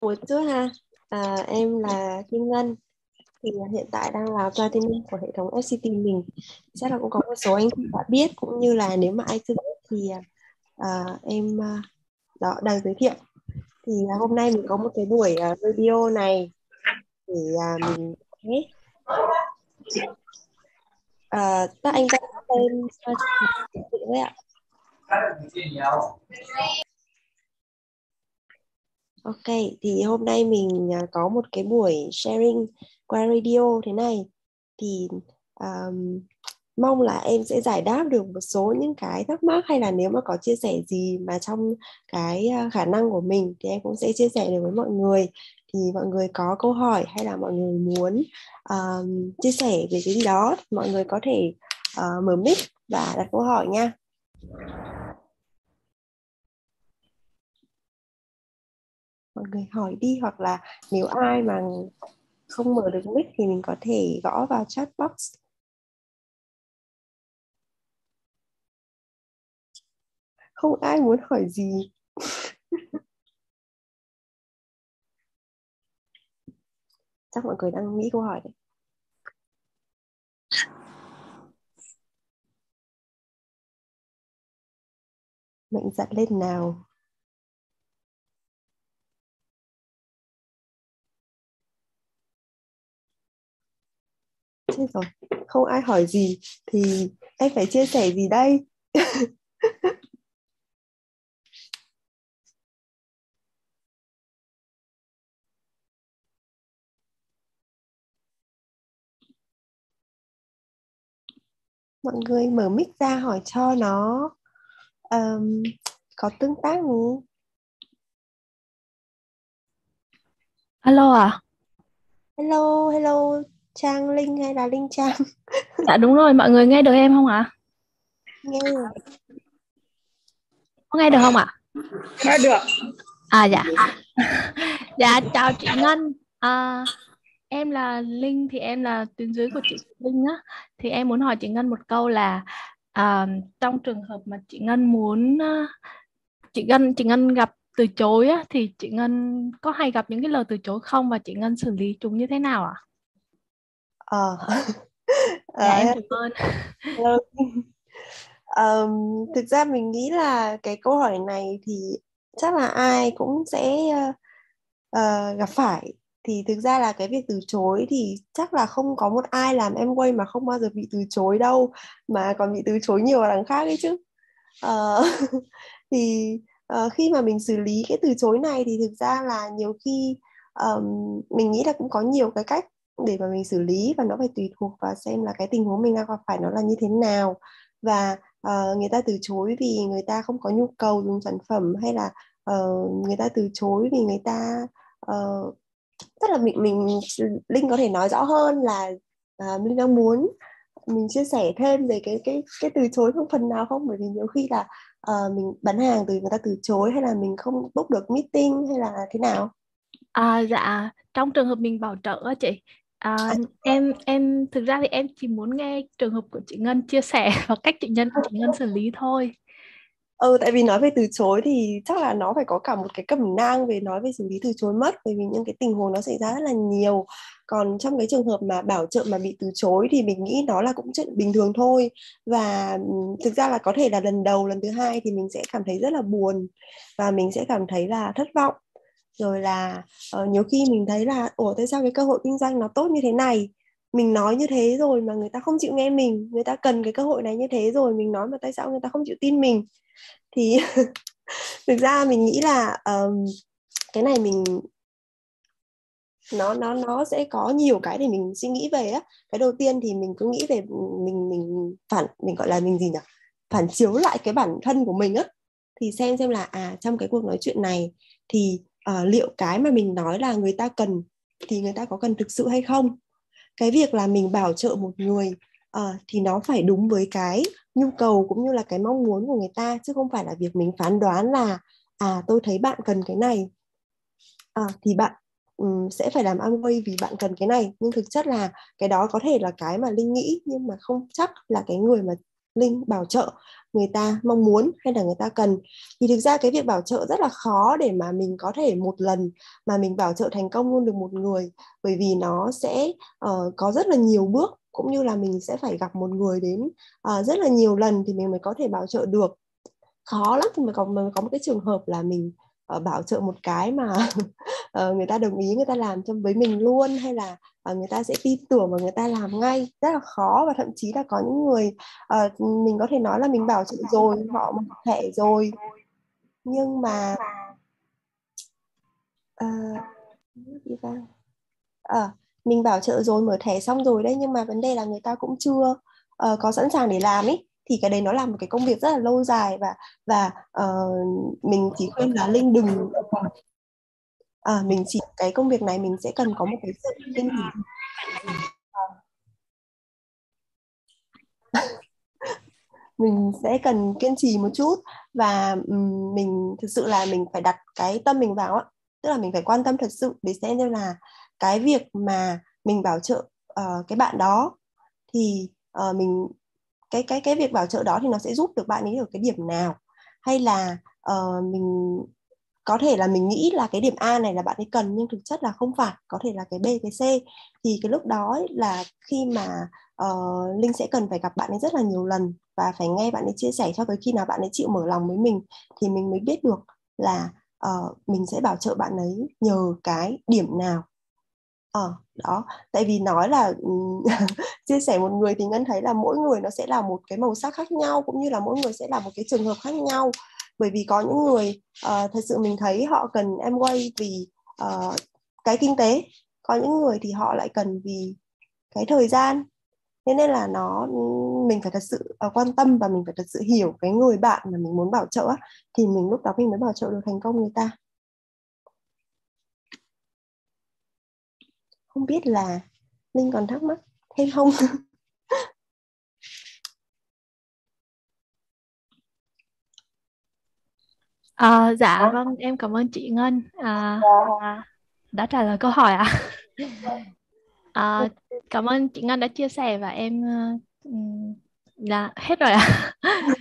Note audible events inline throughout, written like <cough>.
một chút ha à, em là Kim Ngân thì hiện tại đang là platinum của hệ thống FCT mình. Chắc là cũng có một số anh chị đã biết cũng như là nếu mà ai chưa biết thì à, em à, đó đang giới thiệu. Thì à, hôm nay mình có một cái buổi uh, video này để à, mình hết à, các anh các em tự ạ. Ok, thì hôm nay mình à, có một cái buổi sharing qua radio thế này. Thì um, mong là em sẽ giải đáp được một số những cái thắc mắc hay là nếu mà có chia sẻ gì mà trong cái à, khả năng của mình thì em cũng sẽ chia sẻ được với mọi người. Thì mọi người có câu hỏi hay là mọi người muốn um, chia sẻ về cái gì đó mọi người có thể uh, mở mic và đặt câu hỏi nha. Mọi người hỏi đi, hoặc là nếu ai mà không mở được mic thì mình có thể gõ vào chat box. Không ai muốn hỏi gì. <laughs> Chắc mọi người đang nghĩ câu hỏi đấy. Mạnh dặn lên nào? Chết rồi không ai hỏi gì thì em phải chia sẻ gì đây <laughs> mọi người mở mic ra hỏi cho nó um, có tương tác không? Hello à? Hello, hello Trang Linh hay là Linh Trang? <laughs> Dạ đúng rồi, mọi người nghe được em không ạ? À? Nghe Có nghe được không ạ? À? Nghe được. À dạ. dạ chào chị Ngân. À, em là Linh thì em là tuyến dưới của chị Linh á. Thì em muốn hỏi chị Ngân một câu là à, trong trường hợp mà chị Ngân muốn chị Ngân chị Ngân gặp từ chối á, thì chị Ngân có hay gặp những cái lời từ chối không và chị Ngân xử lý chúng như thế nào ạ? À? Ờ. <laughs> Dạ em cảm ơn. um, thực ra mình nghĩ là cái câu hỏi này thì chắc là ai cũng sẽ uh, uh, gặp phải. Thì thực ra là cái việc từ chối thì chắc là không có một ai làm em quay mà không bao giờ bị từ chối đâu mà còn bị từ chối nhiều đằng khác ấy chứ. Uh, <laughs> thì uh, khi mà mình xử lý cái từ chối này thì thực ra là nhiều khi um, mình nghĩ là cũng có nhiều cái cách để mà mình xử lý và nó phải tùy thuộc vào xem là cái tình huống mình đang gặp phải nó là như thế nào. Và uh, người ta từ chối vì người ta không có nhu cầu dùng sản phẩm hay là uh, người ta từ chối vì người ta uh, tức là mình mình linh có thể nói rõ hơn là uh, linh đang muốn mình chia sẻ thêm về cái cái cái từ chối không phần nào không? Bởi vì nhiều khi là uh, mình bán hàng từ người ta từ chối hay là mình không book được meeting hay là thế nào? À dạ. Trong trường hợp mình bảo trợ chị À, em em thực ra thì em chỉ muốn nghe trường hợp của chị Ngân chia sẻ <laughs> và cách chị Nhân chị Ngân xử lý thôi. Ừ, tại vì nói về từ chối thì chắc là nó phải có cả một cái cẩm nang về nói về xử lý từ chối mất bởi vì những cái tình huống nó xảy ra rất là nhiều. Còn trong cái trường hợp mà bảo trợ mà bị từ chối thì mình nghĩ đó là cũng chuyện bình thường thôi. Và thực ra là có thể là lần đầu lần thứ hai thì mình sẽ cảm thấy rất là buồn và mình sẽ cảm thấy là thất vọng rồi là uh, nhiều khi mình thấy là ủa tại sao cái cơ hội kinh doanh nó tốt như thế này? Mình nói như thế rồi mà người ta không chịu nghe mình người ta cần cái cơ hội này như thế rồi mình nói mà tại sao người ta không chịu tin mình? Thì <laughs> thực ra mình nghĩ là um, cái này mình nó nó nó sẽ có nhiều cái để mình suy nghĩ về á. Cái đầu tiên thì mình cứ nghĩ về ừ, mình mình phản mình gọi là mình gì nhỉ? Phản chiếu lại cái bản thân của mình á. Thì xem xem là à trong cái cuộc nói chuyện này thì uh, liệu cái mà mình nói là người ta cần thì người ta có cần thực sự hay không? Cái việc là mình bảo trợ một người uh, thì nó phải đúng với cái nhu cầu cũng như là cái mong muốn của người ta chứ không phải là việc mình phán đoán là à tôi thấy bạn cần cái này. À, thì bạn um, sẽ phải làm Amway vì bạn cần cái này. Nhưng thực chất là cái đó có thể là cái mà linh nghĩ nhưng mà không chắc là cái người mà linh bảo trợ người ta mong muốn hay là người ta cần. Thì thực ra cái việc bảo trợ rất là khó để mà mình có thể một lần mà mình bảo trợ thành công luôn được một người bởi vì nó sẽ uh, có rất là nhiều bước cũng như là mình sẽ phải gặp một người đến uh, rất là nhiều lần thì mình mới có thể bảo trợ được. Khó lắm thì mà có mới có một cái trường hợp là mình uh, bảo trợ một cái mà uh, <laughs> người ta đồng ý người ta làm cho với mình luôn hay là uh, người ta sẽ tin tưởng và người ta làm ngay. Rất là khó và thậm chí là có những người uh, mình có thể nói là mình bảo trợ rồi họ thẻ rồi. Nhưng mà uh, à, mình bảo trợ rồi mở thẻ xong rồi đấy nhưng mà vấn đề là người ta cũng chưa uh, có sẵn sàng để làm ấy thì cái đấy nó là một cái công việc rất là lâu dài và và uh, mình chỉ khuyên là linh đừng à, mình chỉ cái công việc này mình sẽ cần có một cái sự kiên trì. <laughs> Mình sẽ cần kiên trì một chút và mình thực sự là mình phải đặt cái tâm mình vào á tức là mình phải quan tâm thật sự để xem xem là cái việc mà mình bảo trợ uh, cái bạn đó thì uh, mình cái cái cái việc bảo trợ đó thì nó sẽ giúp được bạn ấy ở cái điểm nào? Hay là uh, mình có thể là mình nghĩ là cái điểm A này là bạn ấy cần nhưng thực chất là không phải có thể là cái B cái C. Thì cái lúc đó ấy là khi mà uh, Linh sẽ cần phải gặp bạn ấy rất là nhiều lần và phải nghe bạn ấy chia sẻ cho tới khi nào bạn ấy chịu mở lòng với mình thì mình mới biết được là uh, mình sẽ bảo trợ bạn ấy nhờ cái điểm nào ờ đó. Tại vì nói là ừ, <laughs> chia sẻ một người thì ngân thấy là mỗi người nó sẽ là một cái màu sắc khác nhau cũng như là mỗi người sẽ là một cái trường hợp khác nhau. Bởi vì có những người uh, thật sự mình thấy họ cần em quay vì uh, cái kinh tế. Có những người thì họ lại cần vì cái thời gian. Thế nên là nó ừ, mình phải thật sự uh, quan tâm và mình phải thật sự hiểu cái người bạn mà mình muốn bảo trợ thì mình lúc đó mình mới bảo trợ được thành công người ta. Không biết là linh còn thắc mắc thêm không <laughs> À, dạ vâng em cảm ơn chị Ngân à, à, đã trả lời câu hỏi ạ. À. <laughs> à, cảm ơn chị Ngân đã chia sẻ và em uh, là hết rồi ạ. À.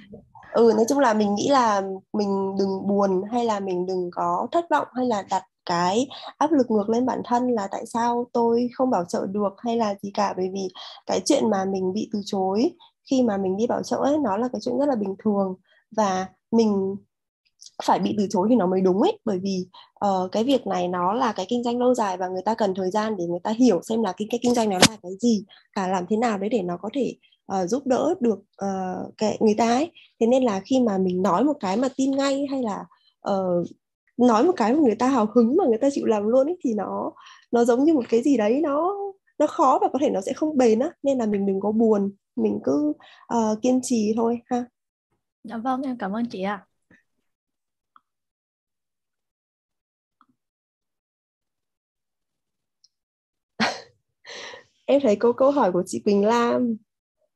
ừ nói chung là mình nghĩ là mình đừng buồn hay là mình đừng có thất vọng hay là đặt cái áp lực ngược lên bản thân là tại sao tôi không bảo trợ được hay là gì cả? Bởi vì cái chuyện mà mình bị từ chối khi mà mình đi bảo trợ ấy nó là cái chuyện rất là bình thường và mình phải bị từ chối thì nó mới đúng ấy. Bởi vì uh, cái việc này nó là cái kinh doanh lâu dài và người ta cần thời gian để người ta hiểu xem là cái cái kinh doanh nó là cái gì cả làm thế nào đấy để nó có thể uh, giúp đỡ được ờ, uh, cái người ta ấy. Thế nên là khi mà mình nói một cái mà tin ngay hay là uh, nói một cái mà người ta hào hứng mà người ta chịu làm luôn ấy thì nó nó giống như một cái gì đấy nó nó khó và có thể nó sẽ không bền á nên là mình đừng có buồn mình cứ uh, kiên trì thôi ha. Dạ vâng em cảm ơn chị ạ. <laughs> Em thấy câu câu hỏi của chị Quỳnh Lam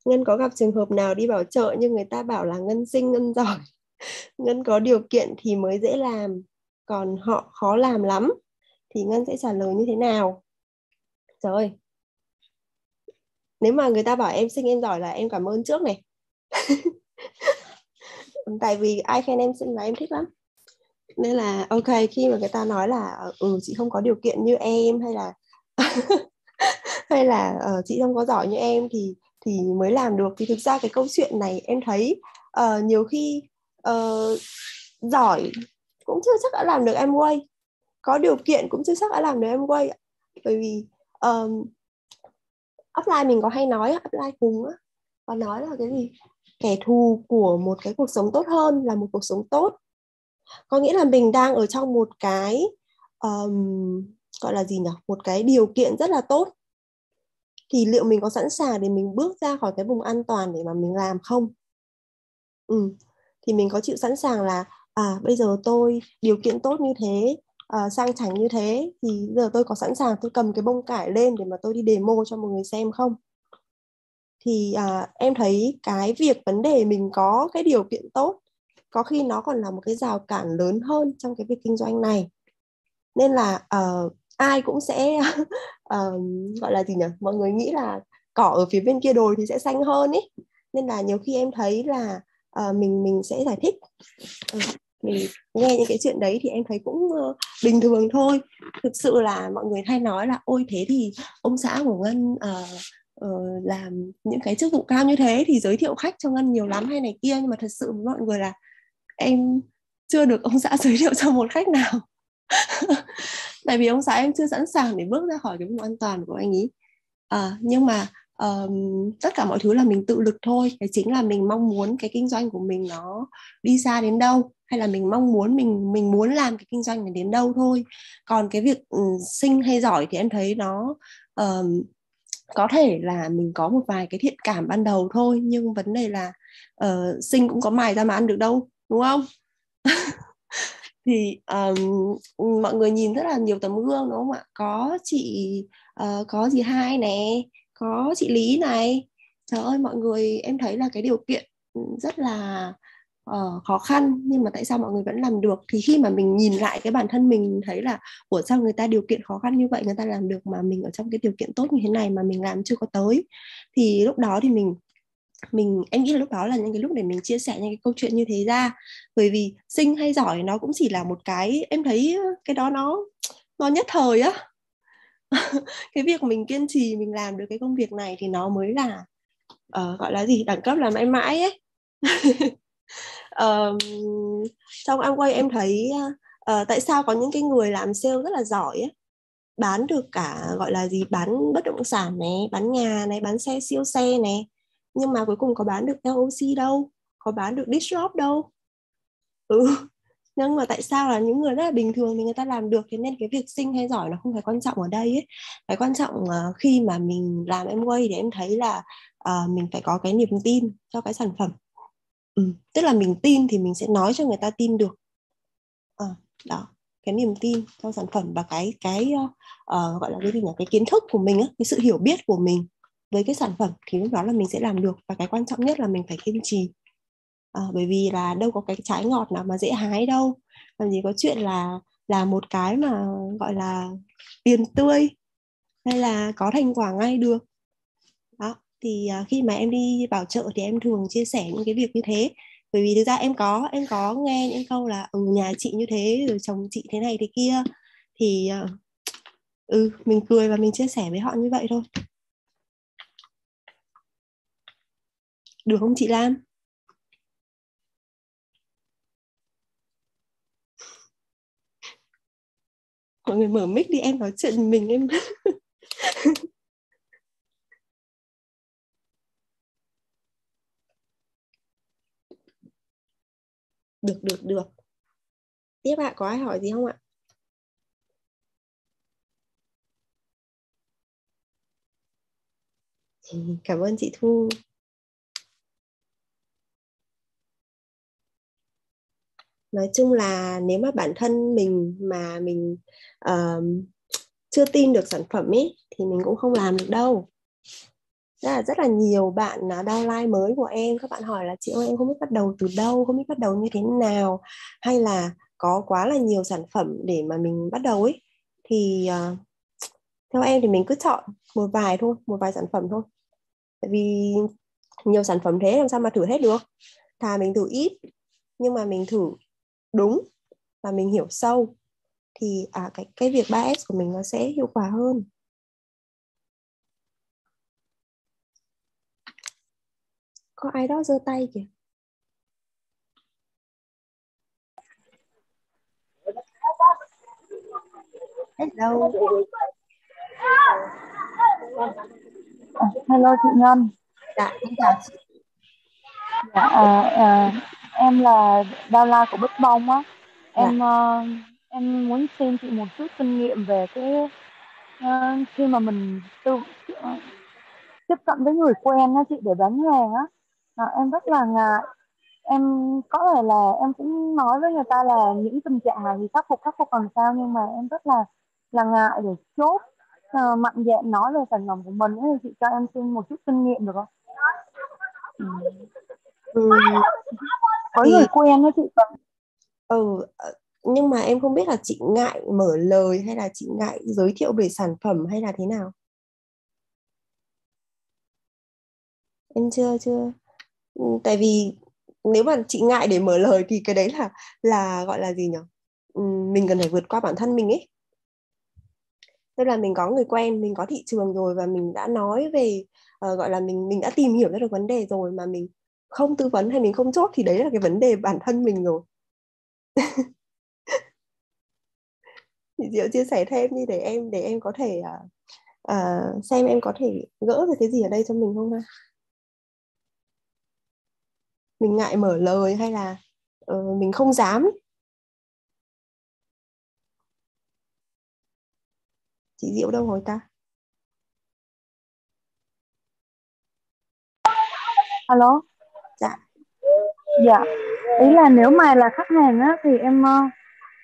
Ngân có gặp trường hợp nào đi bảo trợ nhưng người ta bảo là Ngân sinh Ngân giỏi <laughs> Ngân có điều kiện thì mới dễ làm còn họ khó làm lắm thì Ngân sẽ trả lời như thế nào? Trời ơi! Nếu mà người ta bảo em xinh em giỏi là em cảm ơn trước này. <laughs> Tại vì ai khen em xinh là em thích lắm. Nên là ok khi mà người ta nói là ừ chị không có điều kiện như em hay là <laughs> hay là uh, chị không có giỏi như em thì thì mới làm được. Thì thực ra cái câu chuyện này em thấy uh, nhiều khi uh, giỏi cũng chưa chắc đã làm được em quay có điều kiện cũng chưa chắc đã làm được em quay bởi vì um, offline mình có hay nói offline cùng á có nói là cái gì? Kẻ thù của một cái cuộc sống tốt hơn là một cuộc sống tốt. Có nghĩa là mình đang ở trong một cái um, gọi là gì nhỉ? Một cái điều kiện rất là tốt. Thì liệu mình có sẵn sàng để mình bước ra khỏi cái vùng an toàn để mà mình làm không? Ừ. thì mình có chịu sẵn sàng là à bây giờ tôi điều kiện tốt như thế à, sang chảnh như thế thì giờ tôi có sẵn sàng tôi cầm cái bông cải lên để mà tôi đi demo cho một người xem không? Thì à, em thấy cái việc vấn đề mình có cái điều kiện tốt có khi nó còn là một cái rào cản lớn hơn trong cái việc kinh doanh này. Nên là uh, ai cũng sẽ uh, <laughs> gọi là gì nhỉ? Mọi người nghĩ là cỏ ở phía bên kia đồi thì sẽ xanh hơn ý. Nên là nhiều khi em thấy là uh, mình mình sẽ giải thích. Ừ, mình nghe những cái chuyện đấy thì em thấy cũng uh, bình thường thôi. Thực sự là mọi người hay nói là ôi thế thì ông xã của ngân uh, uh, làm những cái chức vụ cao như thế thì giới thiệu khách cho ngân nhiều lắm hay này kia. Nhưng mà thật sự với mọi người là em chưa được ông xã <laughs> giới thiệu cho một khách nào. <laughs> Tại vì ông xã em chưa sẵn sàng để bước ra khỏi cái vùng an toàn của anh ấy. À, nhưng mà um, tất cả mọi thứ là mình tự lực thôi. Cái chính là mình mong muốn cái kinh doanh của mình nó đi xa đến đâu hay là mình mong muốn mình mình muốn làm cái kinh doanh này đến đâu thôi. Còn cái việc um, sinh hay giỏi thì em thấy nó um, có thể là mình có một vài cái thiện cảm ban đầu thôi nhưng vấn đề là uh, sinh cũng có mài ra mà ăn được đâu đúng không? <laughs> Thì um, mọi người nhìn rất là nhiều tấm gương đúng không ạ? Có chị uh, có gì hai nè có chị lý này. Trời ơi mọi người em thấy là cái điều kiện ừ, rất là uh, khó khăn nhưng mà tại sao mọi người vẫn làm được? Thì khi mà mình nhìn lại cái bản thân mình thấy là của sao người ta điều kiện khó khăn như vậy người ta làm được mà mình ở trong cái điều kiện tốt như thế này mà mình làm chưa có tới? Thì lúc đó thì mình mình em nghĩ là lúc đó là những cái lúc để mình chia sẻ những cái câu chuyện như thế ra. Bởi vì sinh hay giỏi nó cũng chỉ là một cái em thấy cái đó nó nó nhất thời á. <laughs> cái việc mình kiên trì mình làm được cái công việc này thì nó mới là uh, gọi là gì đẳng cấp là mãi mãi ấy. <laughs> Uh, trong Amway em thấy uh, tại sao có những cái người làm sale rất là giỏi ấy? Bán được cả gọi là gì bán bất động sản này bán nhà này bán xe siêu xe này nhưng mà cuối cùng có bán được LOC đâu có bán được disrupt đâu. Ừ nhưng mà tại sao là những người rất là bình thường thì người ta làm được? Thế nên cái việc sinh hay giỏi nó không phải quan trọng ở đây ấy. Cái quan trọng uh, khi mà mình làm em quay thì em thấy là uh, mình phải có cái niềm tin cho cái sản phẩm. Ừ. tức là mình tin thì mình sẽ nói cho người ta tin được. À, đó cái niềm tin cho sản phẩm và cái cái uh, gọi là cái gì nhỉ? Cái kiến thức của mình á cái sự hiểu biết của mình với cái sản phẩm thì lúc đó là mình sẽ làm được. Và cái quan trọng nhất là mình phải kiên trì à, bởi vì là đâu có cái trái ngọt nào mà dễ hái đâu. Làm gì có chuyện là là một cái mà gọi là tiền tươi hay là có thành quả ngay được. Đó thì à, khi mà em đi bảo trợ thì em thường chia sẻ những cái việc như thế. Bởi vì thực ra em có em có nghe những câu là ừ nhà chị như thế rồi chồng chị thế này thế kia. Thì à, ừ mình cười và mình chia sẻ với họ như vậy thôi. Được không chị Lam mọi người mở mic đi, em nói chuyện mình, em <laughs> được được được. Tiếp ạ, có ai hỏi gì không ạ? <laughs> Cảm ơn chị Thu. Nói chung là nếu mà bản thân mình mà mình uh, chưa tin được sản phẩm ấy thì mình cũng không làm được đâu. Rất là rất là nhiều bạn à, downline mới của em các bạn hỏi là chị ơi em không biết bắt đầu từ đâu không biết bắt đầu như thế nào? Hay là có quá là nhiều sản phẩm để mà mình bắt đầu ấy? Thì uh, theo em thì mình cứ chọn một vài thôi một vài sản phẩm thôi. Tại vì nhiều sản phẩm thế làm sao mà thử hết được? Thà mình thử ít nhưng mà mình thử đúng và mình hiểu sâu thì à, cái cái việc 3S của mình nó sẽ hiệu quả hơn. Có ai đó giơ tay kìa. Hello. Hello chị Ngân. Dạ em chào chị. Dạ à, à, em là Đa La của Bích Bông á em dạ. uh, em muốn xin chị một chút kinh nghiệm về cái uh, khi mà mình tư uh, tiếp cận với người quen á chị để bán hàng á à, em rất là ngại em có thể là em cũng nói với người ta là những tình trạng này thì khắc phục khắc phục làm sao nhưng mà em rất là là ngại để chốt uh, mạnh dạn nói về sản phẩm của mình thì chị cho em xin một chút kinh nghiệm được không? Ừ. Ừ, có người quen đó chị. Cần ừ ờ, nhưng mà em không biết là chị ngại mở lời hay là chị ngại giới thiệu về sản phẩm hay là thế nào? Em chưa chưa. Ừ, tại vì nếu mà chị ngại để mở lời thì cái đấy là là gọi là gì nhỉ ừ, mình cần phải vượt qua bản thân mình ấy. Tức là mình có người quen mình có thị trường rồi và mình đã nói về uh, gọi là mình mình đã tìm hiểu ra được vấn đề rồi mà mình không tư vấn hay mình không chốt thì đấy là cái vấn đề bản thân mình rồi. <laughs> Chị Diệu chia sẻ thêm đi để em để em có thể uh, uh, xem em có thể gỡ được cái gì ở đây cho mình không ha? Mình ngại mở lời hay là uh, mình không dám? Chị Diệu đâu rồi ta? Alo? Dạ. Ý là nếu mà là khách hàng á thì em ờ,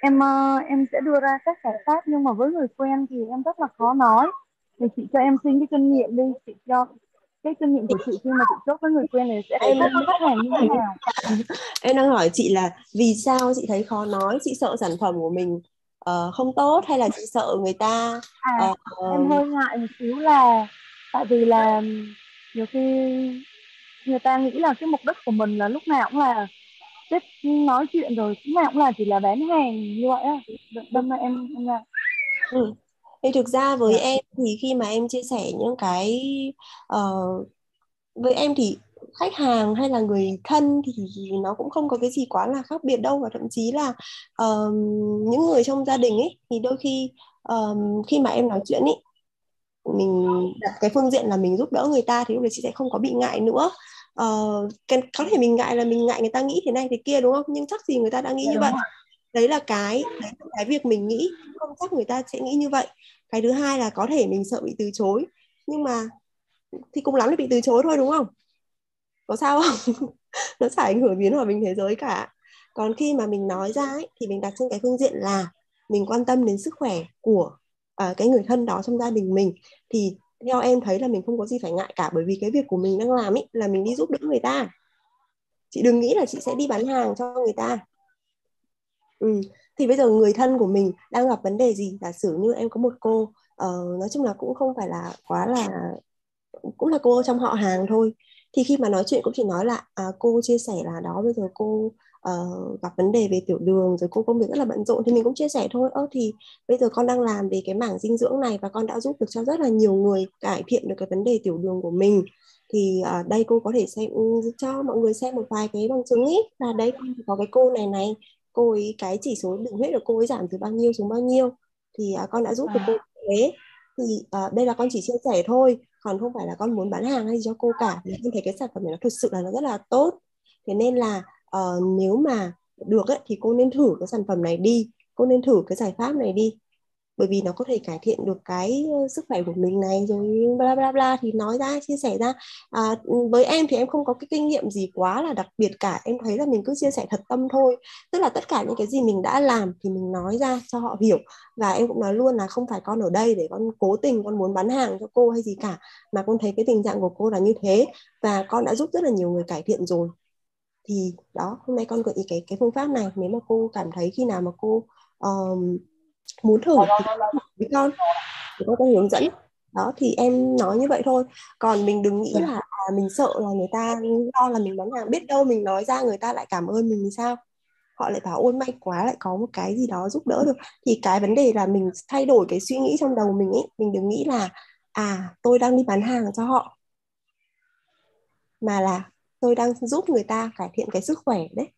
em ờ, em sẽ đưa ra các giải pháp nhưng mà với người quen thì em rất là khó nói. Thì chị cho em xin cái kinh nghiệm đi. Chị cho cái kinh nghiệm của chị khi mà chị chốt với người quen này sẽ khách với khách hàng như thế nào? <laughs> Em đang hỏi chị là vì sao chị thấy khó nói? Chị sợ sản phẩm của mình uh, không tốt hay là chị sợ người ta à, uh, em hơi ngại một xíu là tại vì là nhiều khi người ta nghĩ là cái mục đích của mình là lúc nào cũng là tiếp nói chuyện rồi lúc nào cũng là chỉ là bán hàng như vậy á đâm ra em em là ừ. Thì thực ra với. Dạ. em thì khi mà em chia sẻ những cái uh, với em thì khách hàng hay là người thân thì nó cũng không có cái gì quá là khác biệt đâu và thậm chí là uh, những người trong gia đình ấy thì đôi khi um, khi mà em nói chuyện ấy mình đặt cái phương diện là mình giúp đỡ người ta thì lúc đấy chị sẽ không có bị ngại nữa uh, cái, có thể mình ngại là mình ngại người ta nghĩ thế này thế kia đúng không? Nhưng chắc gì người ta đã nghĩ như vậy. đấy là cái đấy là cái việc mình nghĩ. Không chắc người ta sẽ nghĩ như vậy. Cái thứ hai là có thể mình sợ bị từ chối. Nhưng mà thì cũng lắm là bị từ chối thôi đúng không? Có sao không? <laughs> Nó chả ảnh hưởng biến hòa bình thế giới cả. Còn khi mà mình nói ra ấy, thì mình đặt trên cái phương diện là mình quan tâm đến sức khỏe của uh, cái người thân đó trong gia đình mình thì theo em thấy là mình không có gì phải ngại cả bởi vì cái việc của mình đang làm ấy là mình đi giúp đỡ người ta. Chị đừng nghĩ là chị sẽ đi bán hàng cho người ta. Ừ. thì bây giờ người thân của mình đang gặp vấn đề gì? Giả sử như em có một cô uh, nói chung là cũng không phải là quá là cũng là cô trong họ hàng thôi. Thì khi mà nói chuyện cũng chỉ nói là à, cô chia sẻ là đó bây giờ cô uh, gặp vấn đề về tiểu đường rồi cô công việc rất là bận rộn thì mình cũng chia sẻ thôi. Ơ thì bây giờ con đang làm về cái mảng dinh dưỡng này và con đã giúp được cho rất là nhiều người cải thiện được cái vấn đề tiểu đường của mình. Thì uh, đây cô có thể xem cho mọi người xem một vài cái bằng chứng ý là đấy có cái cô này này cô ấy cái chỉ số đường huyết của cô ấy giảm từ bao nhiêu xuống bao nhiêu. Thì uh, con đã giúp được cô thế. Thì uh, đây là con chỉ chia sẻ thôi còn không phải là con muốn bán hàng hay gì cho cô cả. Con thấy cái sản phẩm này nó thực sự là nó rất là tốt. Thế nên là uh, nếu mà được ấy, thì cô nên thử cái sản phẩm này đi cô nên thử cái giải pháp này đi. Bởi vì nó có thể cải thiện được cái ờ, sức khỏe của mình này rồi bla bla bla thì nói ra chia sẻ ra. À, ừ, với em thì em không có cái kinh nghiệm gì quá là đặc biệt cả em thấy là mình cứ chia sẻ thật tâm thôi. Tức là tất cả những cái gì mình đã làm thì mình nói ra cho họ hiểu. Và em cũng nói luôn là không phải con ở đây để con cố tình con muốn bán hàng cho cô hay gì cả mà con thấy cái tình trạng của cô là như thế. Và con đã giúp rất là nhiều người cải thiện rồi thì đó hôm nay con gợi ý cái cái phương pháp này. Nếu mà cô cảm thấy khi nào mà cô um, muốn thử thì với con. Thì con có hướng dẫn. Đó thì em nói như vậy thôi. Còn mình đừng nghĩ là à, mình sợ là người ta lo là mình bán hàng. Biết đâu mình nói ra người ta lại cảm ơn mình thì sao? Họ lại bảo ôi may quá lại có một cái gì đó giúp đỡ được. Thì cái vấn đề là mình thay đổi cái suy nghĩ trong đầu mình ấy. Mình đừng nghĩ là à tôi đang đi bán hàng cho họ. Mà là tôi đang giúp người ta cải thiện cái sức khỏe đấy.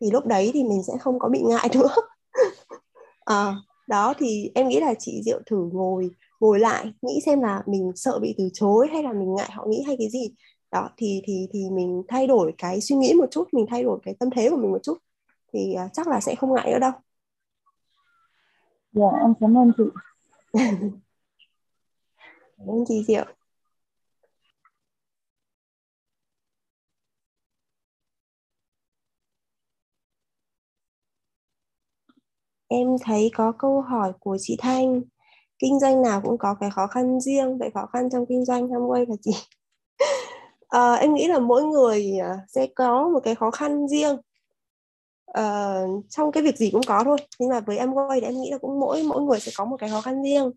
Thì lúc đấy thì mình sẽ không có bị ngại <laughs> nữa. À, đó thì em nghĩ là chị Diệu thử ngồi ngồi lại nghĩ xem là mình sợ bị từ chối hay là mình ngại họ nghĩ hay cái gì. Đó thì thì thì mình thay đổi cái suy nghĩ một chút mình thay đổi cái tâm thế của mình một chút. Thì uh, chắc là sẽ không ngại nữa đâu. Dạ em cảm ơn chị. <laughs> Cảm ơn chị Diệu Em thấy có câu hỏi của chị Thanh Kinh doanh nào cũng có cái khó khăn riêng Vậy khó khăn trong kinh doanh Amway là gì? à, <laughs> em nghĩ là mỗi người à, sẽ có một cái khó khăn riêng à, Trong cái việc gì cũng có thôi Nhưng mà với Amway thì em nghĩ là cũng mỗi mỗi người sẽ có một cái khó khăn riêng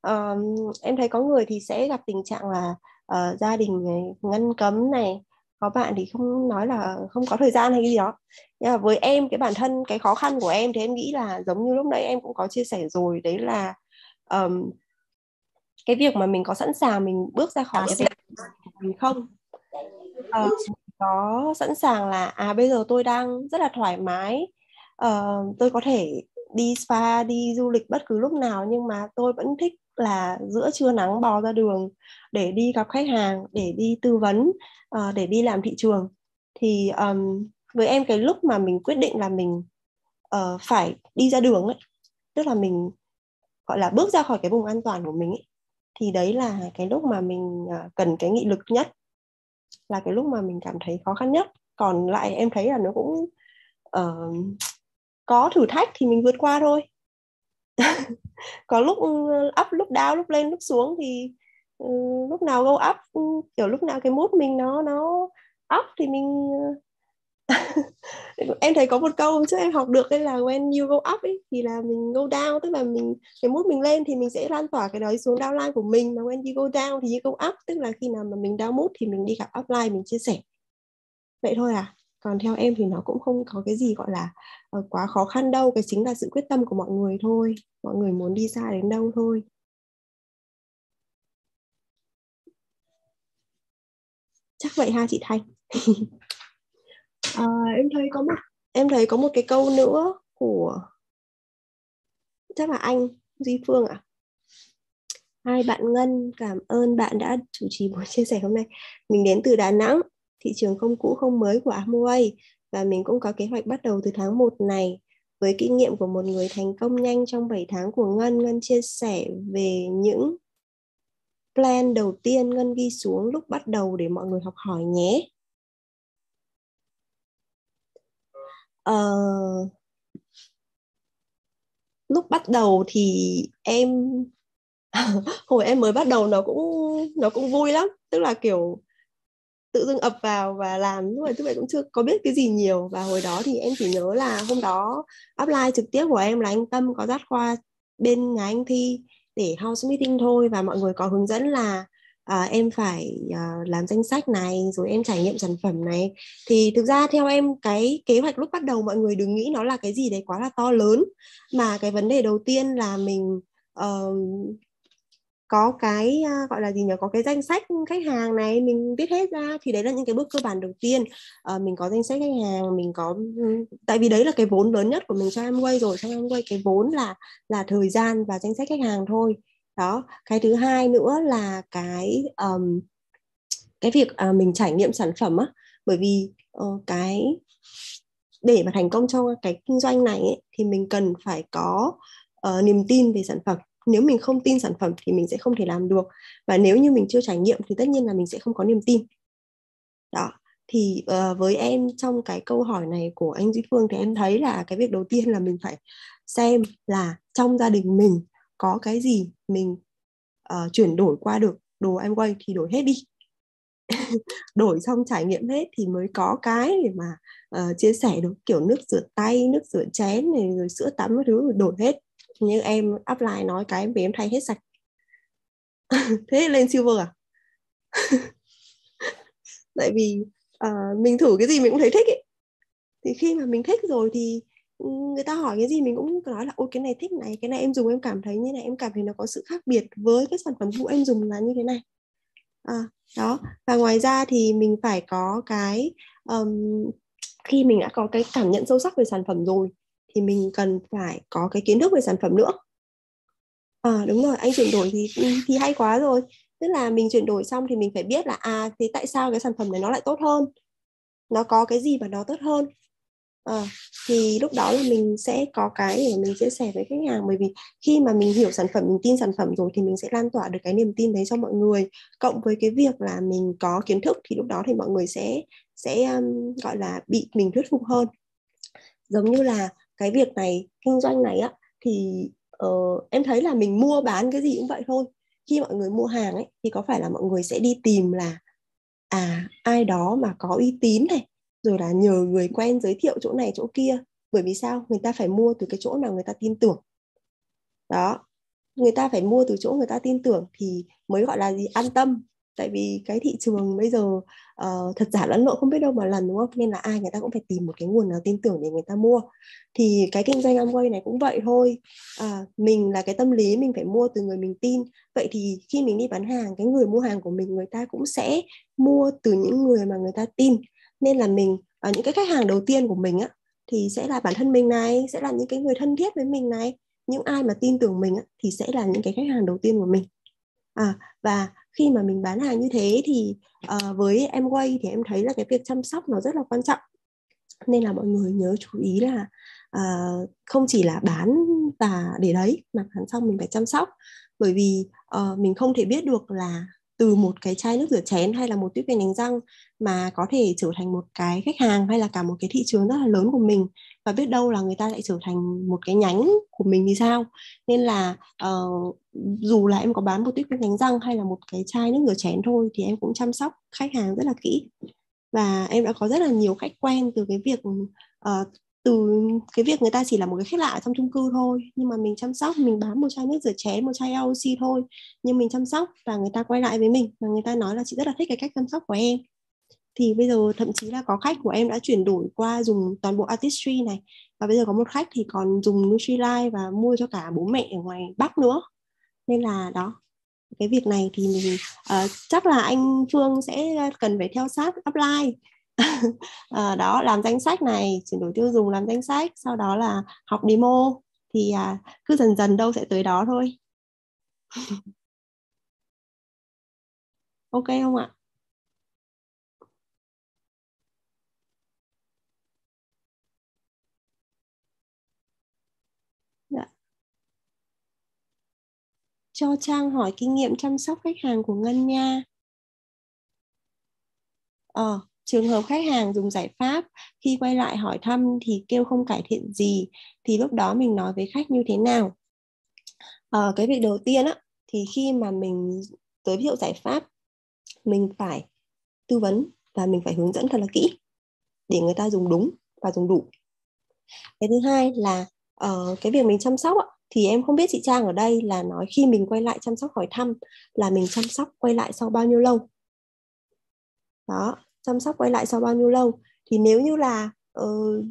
à, Em thấy có người thì sẽ gặp tình trạng là uh, gia đình này, ngăn cấm này có bạn thì không nói là không có thời gian hay gì đó. Nhưng mà với em cái bản thân cái khó khăn của em thì em nghĩ là giống như lúc nãy em cũng có chia sẻ rồi đấy là um, cái việc mà mình có sẵn sàng mình bước ra khỏi cái việc mình không? Uh, có sẵn sàng là à bây giờ tôi đang rất là thoải mái. Uh, tôi có thể đi spa đi du lịch bất cứ lúc nào nhưng mà tôi vẫn thích là giữa trưa nắng bò ra đường để đi gặp khách hàng để đi tư vấn uh, để đi làm thị trường. Thì um, với em cái lúc mà mình quyết định là mình uh, phải đi ra đường ấy tức là mình gọi là bước ra khỏi cái vùng an toàn của mình ấy, thì đấy là cái lúc mà mình uh, cần cái nghị lực nhất là cái lúc mà mình cảm thấy khó khăn nhất. Còn lại em thấy là nó cũng uh, có thử thách thì mình vượt qua thôi. <laughs> có lúc ừ, up lúc down lúc lên lúc xuống thì uh, lúc nào go up ừ, kiểu lúc nào cái mood mình nó nó up thì mình <laughs> em thấy có một câu trước em học được đây là when you go up ấy, thì là mình go down tức là mình cái mood mình lên thì mình sẽ lan tỏa cái đấy xuống downline của mình. Mà when you go down thì you go up tức là khi nào mà mình down mood thì mình đi gặp upline mình chia sẻ. Vậy thôi à. Còn theo em thì nó cũng không có cái gì gọi là Ờ, quá khó khăn đâu cái chính là sự quyết tâm của mọi người thôi. Mọi người muốn đi xa đến đâu thôi. Chắc vậy ha chị Thanh? À, <laughs> em thấy có một em thấy có một cái câu nữa của chắc là anh Duy Phương ạ. À? hai bạn Ngân cảm ơn bạn đã chủ trì buổi <laughs> chia sẻ hôm nay. Mình đến từ Đà Nẵng thị trường không cũ không mới của Amway và mình cũng có kế hoạch bắt đầu từ tháng 1 này. Với kinh nghiệm của một người thành công nhanh trong 7 tháng của Ngân Ngân chia sẻ về những plan đầu tiên Ngân ghi xuống lúc bắt đầu để mọi người học hỏi nhé. Uh, lúc bắt đầu thì em <laughs> hồi em mới bắt đầu nó cũng nó cũng vui lắm. Tức là kiểu tự dưng ập vào và làm nhưng mà tức là cũng chưa có biết cái gì nhiều. Và hồi đó thì em chỉ nhớ là hôm đó apply trực tiếp của em là anh Tâm có dắt qua bên nhà anh Thi để house meeting thôi. Và mọi người có hướng dẫn là à, em phải à, làm danh sách này rồi em trải nghiệm sản phẩm này. Thì thực ra theo em cái kế hoạch lúc bắt đầu mọi người đừng nghĩ nó là cái gì đấy quá là to lớn. Mà cái vấn đề đầu tiên là mình uh, có cái uh, gọi là gì nhỉ có cái danh sách khách hàng này mình viết hết ra thì đấy là những cái bước cơ bản đầu tiên. Uh, mình có danh sách khách hàng mình có ừ, tại vì đấy là cái vốn lớn nhất của mình cho em quay rồi cho em quay cái vốn là là thời gian và danh sách khách hàng thôi. Đó cái thứ hai nữa là cái um, cái việc uh, mình trải nghiệm sản phẩm á. Bởi vì uh, cái để mà thành công trong cái kinh doanh này ấy, thì mình cần phải có uh, niềm tin về sản phẩm nếu mình không tin sản phẩm thì mình sẽ không thể làm được. Và nếu như mình chưa trải nghiệm thì tất nhiên là mình sẽ không có niềm tin. Đó thì uh, với em trong cái câu hỏi này của anh Duy Phương thì em thấy là cái việc đầu tiên là mình phải xem là trong gia đình mình có cái gì mình uh, chuyển đổi qua được đồ em quay thì đổi hết đi. <laughs> Đổi xong trải nghiệm hết thì mới có cái để mà uh, chia sẻ được kiểu nước rửa tay nước rửa chén này rồi sữa tắm cái thứ đổi hết như em apply nói cái em em thay hết sạch. <laughs> Thế lên silver à? <laughs> Tại vì uh, mình thử cái gì mình cũng thấy thích ấy. thì khi mà mình thích rồi thì ừ, người ta hỏi cái gì mình cũng nói là ôi cái này thích này cái này em dùng em cảm thấy như này em cảm thấy nó có sự khác biệt với cái sản phẩm cũ em dùng là như thế này. À, đó. Và ngoài ra thì mình phải có cái um, khi mình đã có cái cảm nhận sâu sắc về sản phẩm rồi thì mình cần phải có cái kiến thức về sản phẩm nữa. À đúng rồi anh chuyển đổi thì ừ, thì hay quá rồi. Tức là mình chuyển đổi xong thì mình phải biết là à thì tại sao cái sản phẩm này nó lại tốt hơn? Nó có cái gì mà nó tốt hơn? À, thì lúc đó là mình sẽ có cái để mình chia sẻ với khách hàng. Bởi vì khi mà mình hiểu sản phẩm mình tin sản phẩm rồi thì mình sẽ lan tỏa được cái niềm tin đấy cho mọi người. Cộng với cái việc là mình có kiến thức thì lúc đó thì mọi người sẽ sẽ um, gọi là bị mình thuyết phục hơn. Giống như là cái việc này kinh doanh này á thì uh, em thấy là mình mua bán cái gì cũng vậy thôi. Khi mọi người mua hàng ấy thì có phải là mọi người sẽ đi tìm là à ai đó mà có uy tín này rồi là nhờ người quen giới thiệu chỗ này chỗ kia. Bởi vì sao? Người ta phải mua từ cái chỗ nào người ta tin tưởng. Đó. Người ta phải mua từ chỗ người ta tin tưởng thì mới gọi là gì? An tâm tại vì cái thị trường bây giờ uh, thật giả lẫn lộn không biết đâu mà lần đúng không? Nên là ai người ta cũng phải tìm một cái nguồn nào tin tưởng để người ta mua. Thì cái kinh doanh Amway này cũng vậy thôi. À, mình là cái tâm lý mình phải mua từ người mình tin. Vậy thì khi mình đi bán hàng cái người mua hàng của mình người ta cũng sẽ mua từ những người mà người ta tin. Nên là mình uh, những cái khách hàng đầu tiên của mình á thì sẽ là bản thân mình này sẽ là những cái người thân thiết với mình này. Những ai mà tin tưởng mình á, thì sẽ là những cái khách hàng đầu tiên của mình. À và khi mà mình bán hàng như thế thì uh, với em quay thì em thấy là cái việc chăm sóc nó rất là quan trọng. Nên là mọi người nhớ chú ý là uh, không chỉ là bán và để đấy mà bán xong mình phải chăm sóc. Bởi vì uh, mình không thể biết được là từ một cái chai nước rửa chén hay là một tuyết viên đánh răng mà có thể trở thành một cái khách hàng hay là cả một cái thị trường rất là lớn của mình. Và biết đâu là người ta lại trở thành một cái nhánh của mình thì sao? Nên là uh, dù là em có bán một tuyết viên đánh răng hay là một cái chai nước rửa chén thôi thì em cũng chăm sóc khách hàng rất là kỹ. Và em đã có rất là nhiều khách quen từ cái việc uh, từ cái việc người ta chỉ là một cái khách lạ trong chung cư thôi nhưng mà mình chăm sóc mình bán một chai nước rửa chén một chai LC thôi. Nhưng mình chăm sóc và người ta quay lại với mình và người ta nói là chị rất là thích cái cách chăm sóc của em. Thì bây giờ thậm chí là có khách của em đã chuyển đổi qua dùng toàn bộ artistry này. Và bây giờ có một khách thì còn dùng Nutrilite và mua cho cả bố mẹ ở ngoài Bắc nữa. Nên là đó cái việc này thì mình uh, chắc là anh Phương sẽ cần phải theo sát upline à, <laughs> đó làm danh sách này chuyển đổi tiêu dùng làm danh sách sau đó là học demo thì à, cứ dần dần đâu sẽ tới đó thôi <laughs> ok không ạ dạ. cho Trang hỏi kinh nghiệm chăm sóc khách hàng của Ngân nha. Ờ, trường hợp khách hàng dùng giải pháp khi quay lại hỏi thăm thì kêu không cải thiện gì thì lúc đó mình nói với khách như thế nào? À, cái việc đầu tiên á thì khi mà mình giới thiệu giải pháp mình phải tư vấn và mình phải hướng dẫn thật là kỹ để người ta dùng đúng và dùng đủ. Cái thứ hai là uh, cái việc mình chăm sóc á, thì em không biết chị Trang ở đây là nói khi mình quay lại chăm sóc hỏi thăm là mình chăm sóc quay lại sau bao nhiêu lâu? Đó chăm sóc quay lại sau bao nhiêu lâu. Thì nếu như là uh,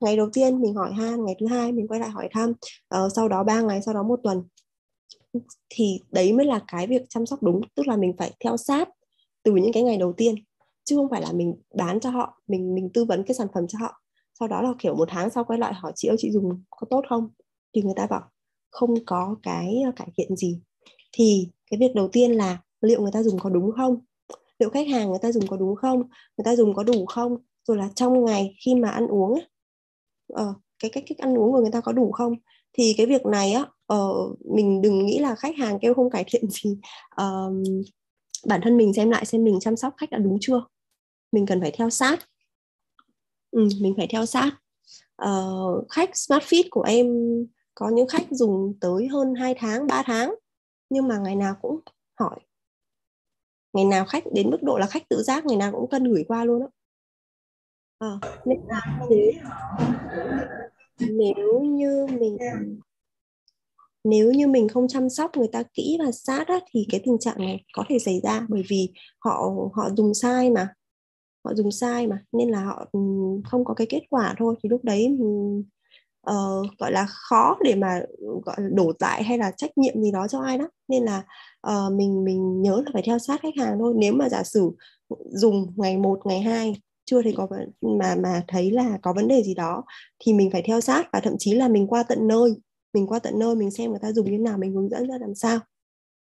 ngày đầu tiên mình hỏi han ngày thứ hai mình quay lại hỏi thăm uh, sau đó 3 ngày sau đó một tuần thì đấy mới là cái việc chăm sóc đúng. Tức là mình phải theo sát từ những cái ngày đầu tiên chứ không phải là mình bán cho họ mình mình tư vấn cái sản phẩm cho họ. Sau đó là kiểu một tháng sau quay lại hỏi chị ơi chị dùng có tốt không? Thì người ta bảo không có cái ờ, cải thiện gì. Thì cái việc đầu tiên là liệu người ta dùng có đúng không? Liệu khách hàng người ta dùng có đúng không? Người ta dùng có đủ không? Rồi là trong ngày khi mà ăn uống uh, cái cách cách ăn uống của người ta có đủ không? Thì cái việc này á uh, mình đừng nghĩ là khách hàng kêu không cải thiện <laughs> gì uh, ờ, bản thân mình xem lại xem mình chăm sóc khách đã đúng chưa? Mình cần phải theo sát. Ừ, mình phải theo sát. Uh, khách smart fit của em có những khách dùng tới hơn 2 tháng 3 tháng. Nhưng mà ngày nào cũng hỏi ngày nào khách đến mức độ là khách tự giác ngày nào cũng cân gửi qua luôn á. À, nên là nếu, nếu như mình nếu như mình không chăm sóc người ta kỹ và sát á, thì cái tình trạng này có thể xảy ra bởi vì họ họ dùng sai mà. Họ dùng sai mà nên là họ ừ, không có cái kết quả thôi. Thì lúc đấy mình uh, gọi là khó để mà gọi là đổ tại hay là trách nhiệm gì đó cho ai đó. Nên là uh, mình mình nhớ là phải theo sát khách hàng thôi. Nếu mà giả sử dùng ngày 1, ngày 2 chưa thấy có mà mà thấy là có vấn đề gì đó thì mình phải theo sát và thậm chí là mình qua tận nơi mình qua tận nơi mình xem người ta dùng như nào mình hướng dẫn ra làm sao.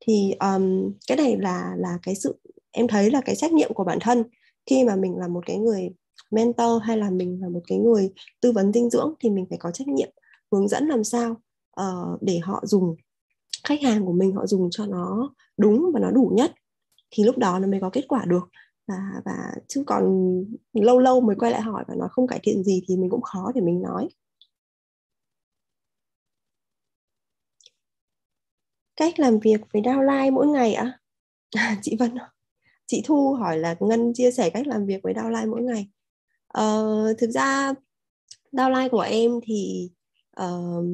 Thì um, cái này là là cái sự em thấy là cái trách nhiệm của bản thân khi mà mình là một cái người mentor hay là mình là một cái người tư vấn dinh dưỡng thì mình phải có trách nhiệm hướng dẫn làm sao uh, để họ dùng khách hàng của mình họ dùng cho nó đúng và nó đủ nhất. Thì lúc đó nó mới có kết quả được. Và và chứ còn lâu lâu mới quay lại hỏi và nó không cải thiện gì thì mình cũng khó để mình nói. Cách làm việc với downline mỗi ngày ạ? À? <laughs> chị Vân chị Thu hỏi là Ngân chia sẻ cách làm việc với downline mỗi ngày uh, thực ra downline của em thì uh,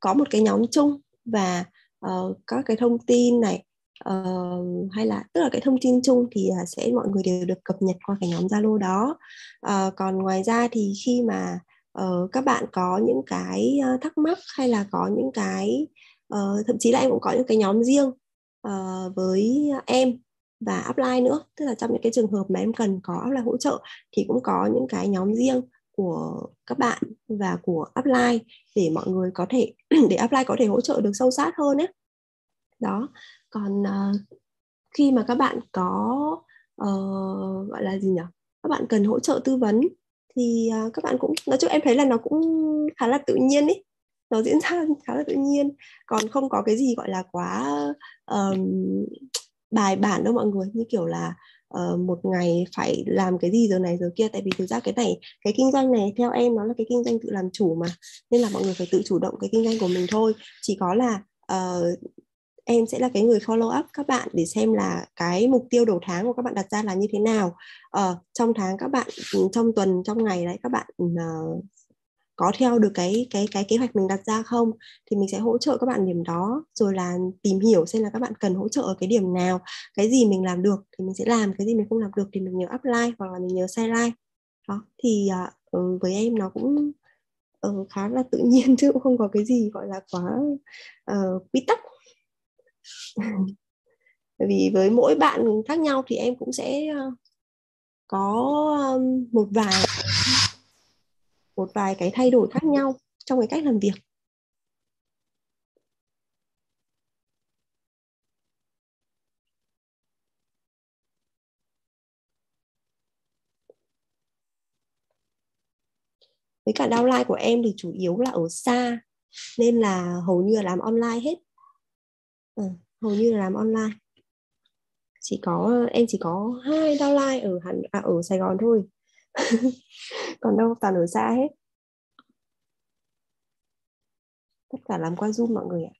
có một cái nhóm chung và ờ, uh, các cái thông tin này uh, hay là tức là cái thông tin chung thì uh, sẽ mọi người đều được cập nhật qua cái nhóm Zalo đó. Uh, còn ngoài ra thì khi mà uh, các bạn có những cái thắc mắc hay là có những cái uh, thậm chí là em cũng có những cái nhóm riêng uh, với em và upline nữa. Tức là trong những cái trường hợp mà em cần có upline hỗ trợ thì cũng có những cái nhóm riêng của các bạn và của upline để mọi người có thể <clears throat> để upline có thể hỗ trợ được sâu sát hơn ấy đó. Còn uh, khi mà các bạn có uh, gọi là gì nhỉ? Các bạn cần hỗ trợ tư vấn thì uh, các bạn cũng nói chung em thấy là nó cũng khá là tự nhiên ấy nó diễn ra <laughs> khá là tự nhiên. Còn không có cái gì gọi là quá um, bài bản đâu mọi người như kiểu là uh, một ngày phải làm cái gì giờ này giờ kia. Tại vì thực ra cái này cái kinh doanh này theo em nó là cái kinh doanh tự làm chủ mà nên là mọi người phải tự chủ động cái kinh doanh của mình thôi. Chỉ có là uh, em sẽ là cái người follow up các bạn để xem là cái mục tiêu đầu tháng của các bạn đặt ra là như thế nào. Uh, trong tháng các bạn ừ, trong tuần trong ngày đấy các bạn uh, có theo được cái cái cái kế hoạch mình đặt ra không? Thì mình sẽ hỗ trợ các bạn điểm đó rồi là tìm hiểu xem là các bạn cần hỗ trợ ở cái điểm nào cái gì mình làm được thì mình sẽ làm cái gì mình không làm được thì mình nhớ upline hoặc là mình nhớ sideline. Đó thì uh, với em nó cũng uh, khá là tự nhiên <laughs> chứ cũng không có cái gì gọi là quá uh, quy tắc. <laughs> Bởi vì với mỗi bạn khác nhau thì em cũng sẽ uh, có um, một vài một vài cái thay đổi khác nhau trong cái cách làm việc. Với cả downline của em thì chủ yếu là ở xa nên là hầu như là làm online hết. Ừ, hầu như là làm online. Chỉ có em chỉ có hai downline ở hẳn à, ở Sài Gòn thôi. <laughs> còn đâu, toàn ở xa hết tất cả làm qua zoom mọi người ạ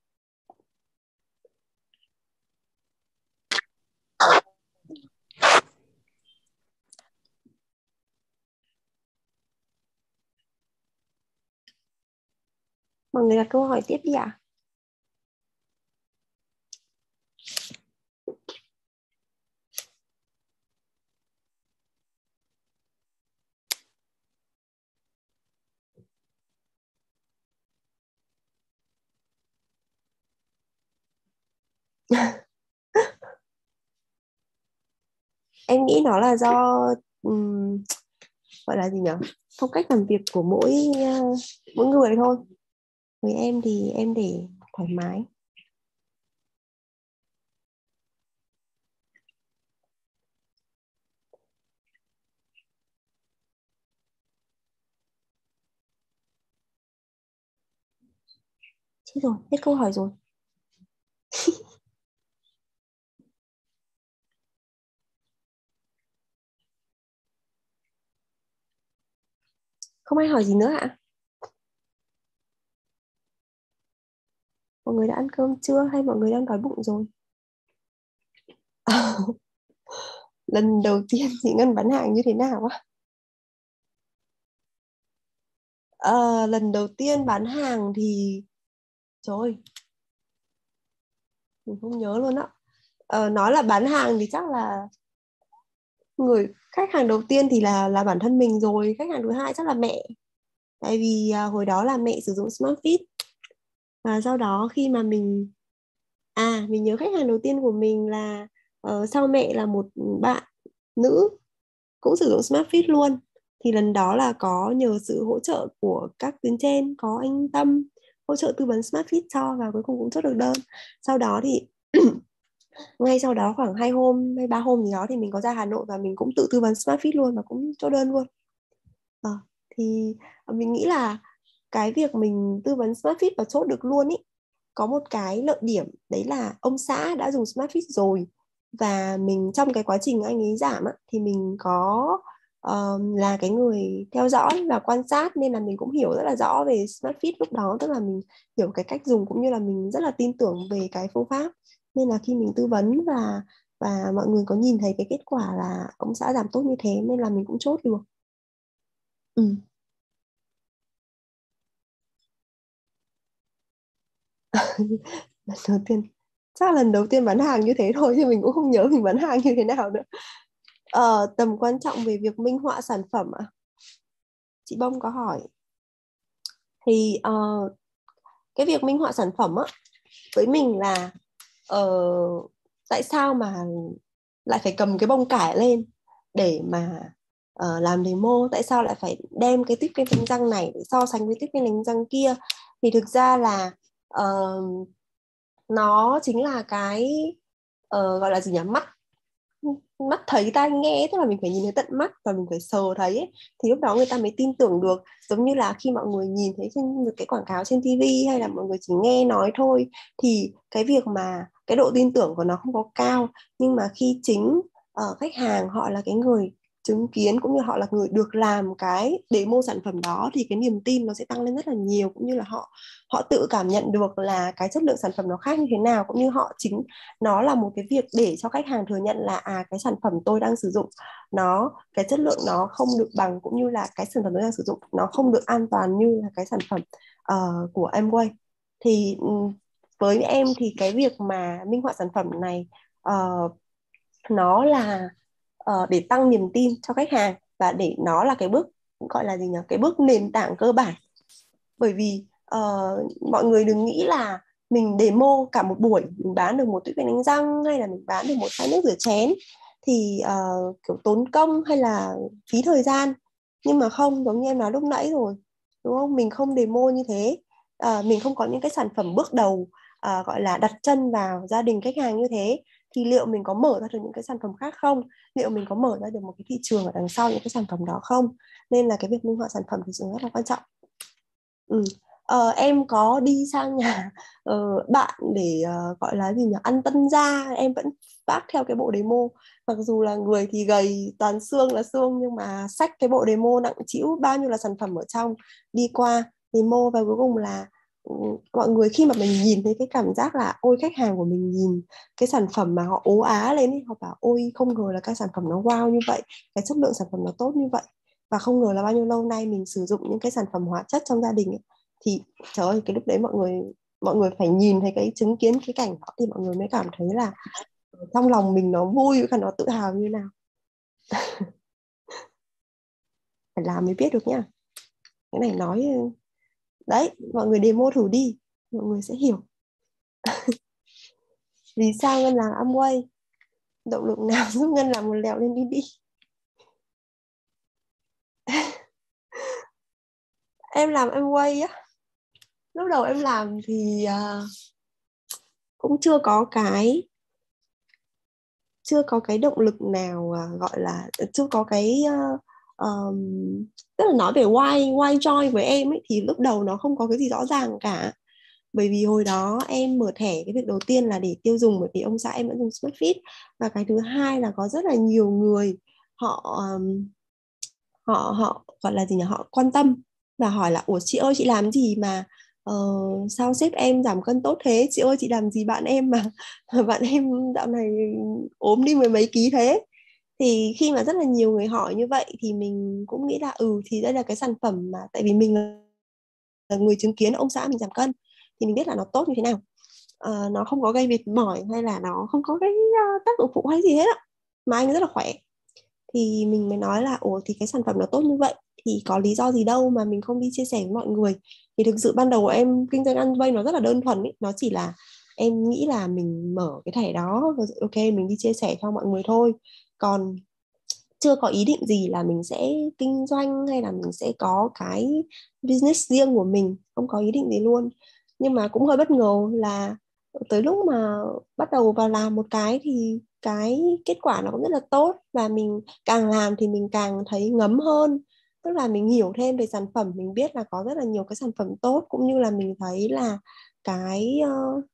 mọi người đặt câu hỏi tiếp đi ạ à? <laughs> em nghĩ nó là do um, gọi là gì nhỉ phong cách làm việc của mỗi uh, mỗi người thôi. Với em thì em để thoải mái. Chết rồi hết câu hỏi rồi. Không ai hỏi gì nữa ạ? Mọi người đã ăn cơm chưa hay mọi người đang đói bụng rồi? <laughs> Lần đầu tiên chị Ngân bán hàng như thế nào á? À, lần đầu tiên bán hàng thì trời ơi, mình không nhớ luôn á. À, nói là bán hàng thì chắc là người khách hàng đầu tiên thì là là bản thân mình rồi khách hàng thứ hai chắc là mẹ. Tại vì à, hồi đó là mẹ sử dụng smartfit và sau đó khi mà mình à mình nhớ khách hàng đầu tiên của mình là uh, sau mẹ là một bạn nữ cũng sử dụng smartfit luôn. Thì lần đó là có nhờ sự hỗ trợ của các tuyến trên có anh Tâm hỗ trợ tư vấn smartfit cho và cuối cùng cũng chốt được đơn. Sau đó thì <clears throat> ngay sau đó khoảng hai hôm hay ba hôm gì đó thì mình có ra Hà Nội và mình cũng tự tư vấn SmartFit luôn và cũng cho đơn luôn. Ờ, à, thì mình nghĩ là cái việc mình tư vấn SmartFit và chốt được luôn ý có một cái lợi điểm đấy là ông xã đã dùng SmartFit rồi và mình trong cái quá trình anh ấy giảm á, thì mình có um, là cái người theo dõi và quan sát nên là mình cũng hiểu rất là rõ về SmartFit lúc đó tức là mình hiểu cái cách dùng cũng như là mình rất là tin tưởng về cái phương pháp nên là khi mình tư vấn và và mọi người có nhìn thấy cái kết quả là ông xã giảm tốt như thế nên là mình cũng chốt được ừ. <laughs> lần đầu tiên chắc là lần đầu tiên bán hàng như thế thôi chứ mình cũng không nhớ mình bán hàng như thế nào nữa. Ờ, tầm quan trọng về việc minh họa sản phẩm à chị bông có hỏi. Thì uh, cái việc minh họa sản phẩm á với mình là uh, tại sao mà lại phải cầm cái bông cải lên để mà uh, làm demo? Tại sao lại phải đem cái tiếp kem đánh răng này để so sánh với tiếp kem đánh răng kia? Thì thực ra là uh, nó chính là cái uh, gọi là gì nhỉ? Mắt mắt thấy tai nghe tức là mình phải nhìn thấy tận mắt và mình phải sờ thấy ấy, thì lúc đó người ta mới tin tưởng được giống như là khi mọi người nhìn thấy trên cái quảng cáo trên TV hay là mọi người chỉ nghe nói thôi. Thì cái việc mà cái độ tin tưởng của nó không có cao nhưng mà khi chính uh, khách hàng họ là cái người chứng kiến cũng như họ là người được làm cái demo sản phẩm đó thì cái niềm tin nó sẽ tăng lên rất là nhiều cũng như là họ họ tự cảm nhận được là cái chất lượng sản phẩm nó khác như thế nào cũng như họ chính nó là một cái việc để cho khách hàng thừa nhận là à cái sản phẩm tôi đang sử dụng nó cái chất lượng nó không được bằng cũng như là cái sản phẩm tôi đang sử dụng nó không được an toàn như là cái sản phẩm uh, của Amway. Thì với em thì cái việc mà minh họa sản phẩm này uh, nó là uh, để tăng niềm tin cho khách hàng và để nó là cái bước gọi là gì nhỉ? Cái bước nền tảng cơ bản. Bởi vì uh, mọi người đừng nghĩ là mình demo cả một buổi mình bán được một tuyết kem đánh răng hay là mình bán được một chai nước rửa chén thì uh, kiểu tốn công hay là phí thời gian. Nhưng mà không giống như em nói lúc nãy rồi đúng không? Mình không demo như thế. Uh, mình không có những cái sản phẩm bước đầu uh, gọi là đặt chân vào gia đình khách hàng như thế thì liệu mình có mở ra được những cái sản phẩm khác không? Liệu mình có mở ra được một cái thị trường ở đằng sau những cái sản phẩm đó không? Nên là cái việc minh họa sản phẩm thì rất là quan trọng. Ừ. ờ, em có đi sang nhà uh, bạn để uh, gọi là gì nhỉ? Ăn tân gia em vẫn vác theo cái bộ demo. Mặc dù là người thì gầy toàn xương là xương nhưng mà sách cái bộ demo nặng chịu bao nhiêu là sản phẩm ở trong đi qua demo và cuối cùng là Ừ, mọi người khi mà mình nhìn thấy cái cảm giác là, ôi, khách hàng của mình nhìn cái sản phẩm mà họ ố á lên ấy, họ bảo, ôi, không ngờ là cái sản phẩm nó wow như vậy, cái chất lượng sản phẩm nó tốt như vậy, và không ngờ là bao nhiêu lâu nay mình sử dụng những cái sản phẩm hóa chất trong gia đình ấy. thì, trời ơi, cái lúc đấy mọi người mọi người phải nhìn thấy cái chứng kiến cái cảnh đó thì mọi người mới cảm thấy là ờ, trong lòng mình nó vui và nó tự hào như nào <laughs> phải làm mới biết được nhá cái này nói đấy mọi người demo thử đi. Mọi người sẽ hiểu. <laughs> Vì sao ngân làm Amway? Động lực nào <laughs> giúp ngân làm một lèo lên đi đi? <laughs> Em làm Amway á. Lúc đầu em làm thì uh, cũng chưa có cái chưa có cái động lực nào uh, gọi là chưa có cái uh, um, tức là nói về why why join với em ấy thì lúc đầu nó không có cái gì rõ ràng cả. Bởi vì hồi đó em mở thẻ cái việc đầu tiên là để tiêu dùng bởi vì ông xã em vẫn dùng Smartfit và cái thứ hai là có rất là nhiều người họ um, họ họ gọi là gì nhỉ? Họ quan tâm và hỏi là ủa chị ơi chị làm gì mà uh, sao sếp em giảm cân tốt thế? Chị ơi chị làm gì bạn em mà? <laughs> Bạn em dạo này ốm đi mười mấy ký thế? Thì khi mà rất là nhiều người hỏi như vậy thì mình cũng nghĩ là ừ thì đây là cái sản phẩm mà tại vì mình là người chứng kiến ông xã mình giảm cân thì mình biết là nó tốt như thế nào. Uh, nó không có gây mệt mỏi hay là nó không có cái uh, ờ, tác dụng phụ hay gì hết ạ mà anh rất là khỏe. Thì mình mới nói là ồ thì cái sản phẩm nó tốt như vậy thì có lý do gì đâu mà mình không đi chia sẻ với mọi người. Thì thực sự ban đầu của em kinh doanh ăn vay nó rất là đơn thuần ý. nó chỉ là em nghĩ là mình mở cái thẻ đó ok mình đi chia sẻ cho mọi người thôi còn chưa có ý định gì là mình sẽ kinh doanh hay là mình sẽ có cái business riêng của mình không có ý định gì luôn. Nhưng mà cũng hơi bất ngờ là tới lúc mà bắt đầu vào làm một cái thì cái kết quả nó cũng rất là tốt và mình càng làm thì mình càng thấy ngấm hơn. Tức là mình hiểu thêm về sản phẩm mình biết là có rất là nhiều cái sản phẩm tốt cũng như là mình thấy là cái uh,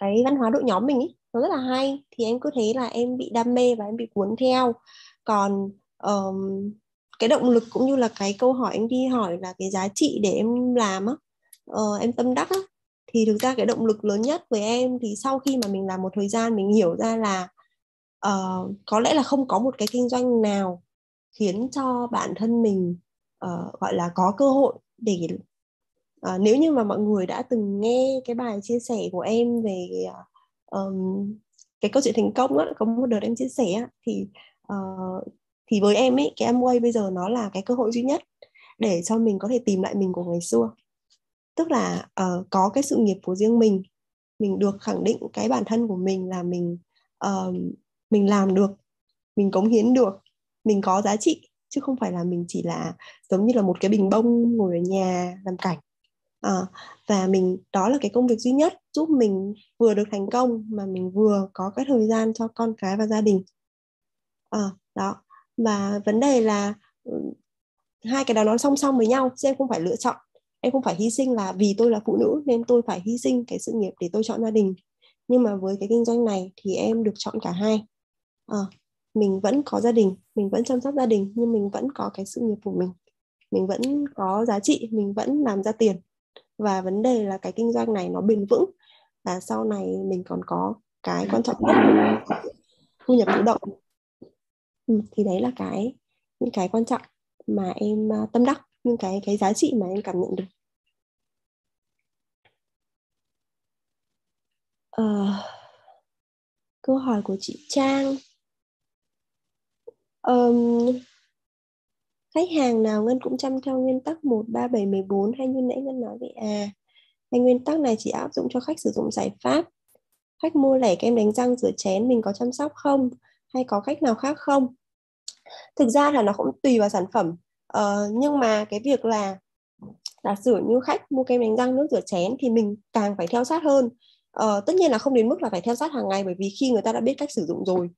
cái văn hóa đội nhóm mình ý nó rất là hay. Thì em cứ thấy là em bị đam mê và em bị cuốn theo. Còn um, cái động lực cũng như là cái câu hỏi em đi hỏi là cái giá trị để em làm á uh, em tâm đắc á thì thực ra cái động lực lớn nhất với em thì sau khi mà mình làm một thời gian mình hiểu ra là uh, có lẽ là không có một cái kinh doanh nào khiến cho bản thân mình uh, gọi là có cơ hội để uh, nếu như mà mọi người đã từng nghe cái bài chia sẻ của em về um, cái câu chuyện thành công á có một đợt em chia sẻ á, thì uh, thì với em ấy cái Amway bây giờ nó là cái cơ hội duy nhất để cho mình có thể tìm lại mình của ngày xưa. Tức là uh, có cái sự nghiệp của riêng mình mình được khẳng định cái bản thân của mình là mình uh, mình làm được mình cống hiến được mình có giá trị chứ không phải là mình chỉ là giống như là một cái bình bông ngồi ở nhà làm cảnh à, và mình đó là cái công việc duy nhất giúp mình vừa được thành công mà mình vừa có cái thời gian cho con cái và gia đình. À, đó. Và vấn đề là ừ, hai cái đó nó song song với nhau chứ em không phải lựa chọn. Em không phải hy sinh là vì tôi là phụ nữ nên tôi phải hy sinh cái sự nghiệp để tôi chọn gia đình. Nhưng mà với cái kinh doanh này thì em được chọn cả hai. À, mình vẫn có gia đình mình vẫn chăm sóc gia đình nhưng mình vẫn có cái sự nghiệp của mình. Mình vẫn có giá trị mình vẫn làm ra tiền và vấn đề là cái kinh doanh này nó bền vững và sau này mình còn có cái quan trọng nhất thu nhập tự động. Ừ, thì đấy là cái những cái quan trọng mà em à, tâm đắc những cái cái giá trị mà em cảm nhận được. Uh, câu hỏi của chị Trang. Um, khách hàng nào Ngân cũng chăm theo nguyên tắc 1, 3, 7, 14 hay như nãy Ngân nói vậy à? Hay nguyên tắc này chỉ áp dụng cho khách sử dụng giải pháp? Khách mua lẻ kem đánh răng rửa chén mình có chăm sóc không? Hay có cách nào khác không? Thực ra là nó cũng tùy vào sản phẩm. Ờ, nhưng mà cái việc là giả sử như khách mua kem đánh răng nước rửa chén thì mình càng phải theo sát hơn. Ờ, tất nhiên là không đến mức là phải theo sát hàng ngày bởi vì khi người ta đã biết cách sử dụng rồi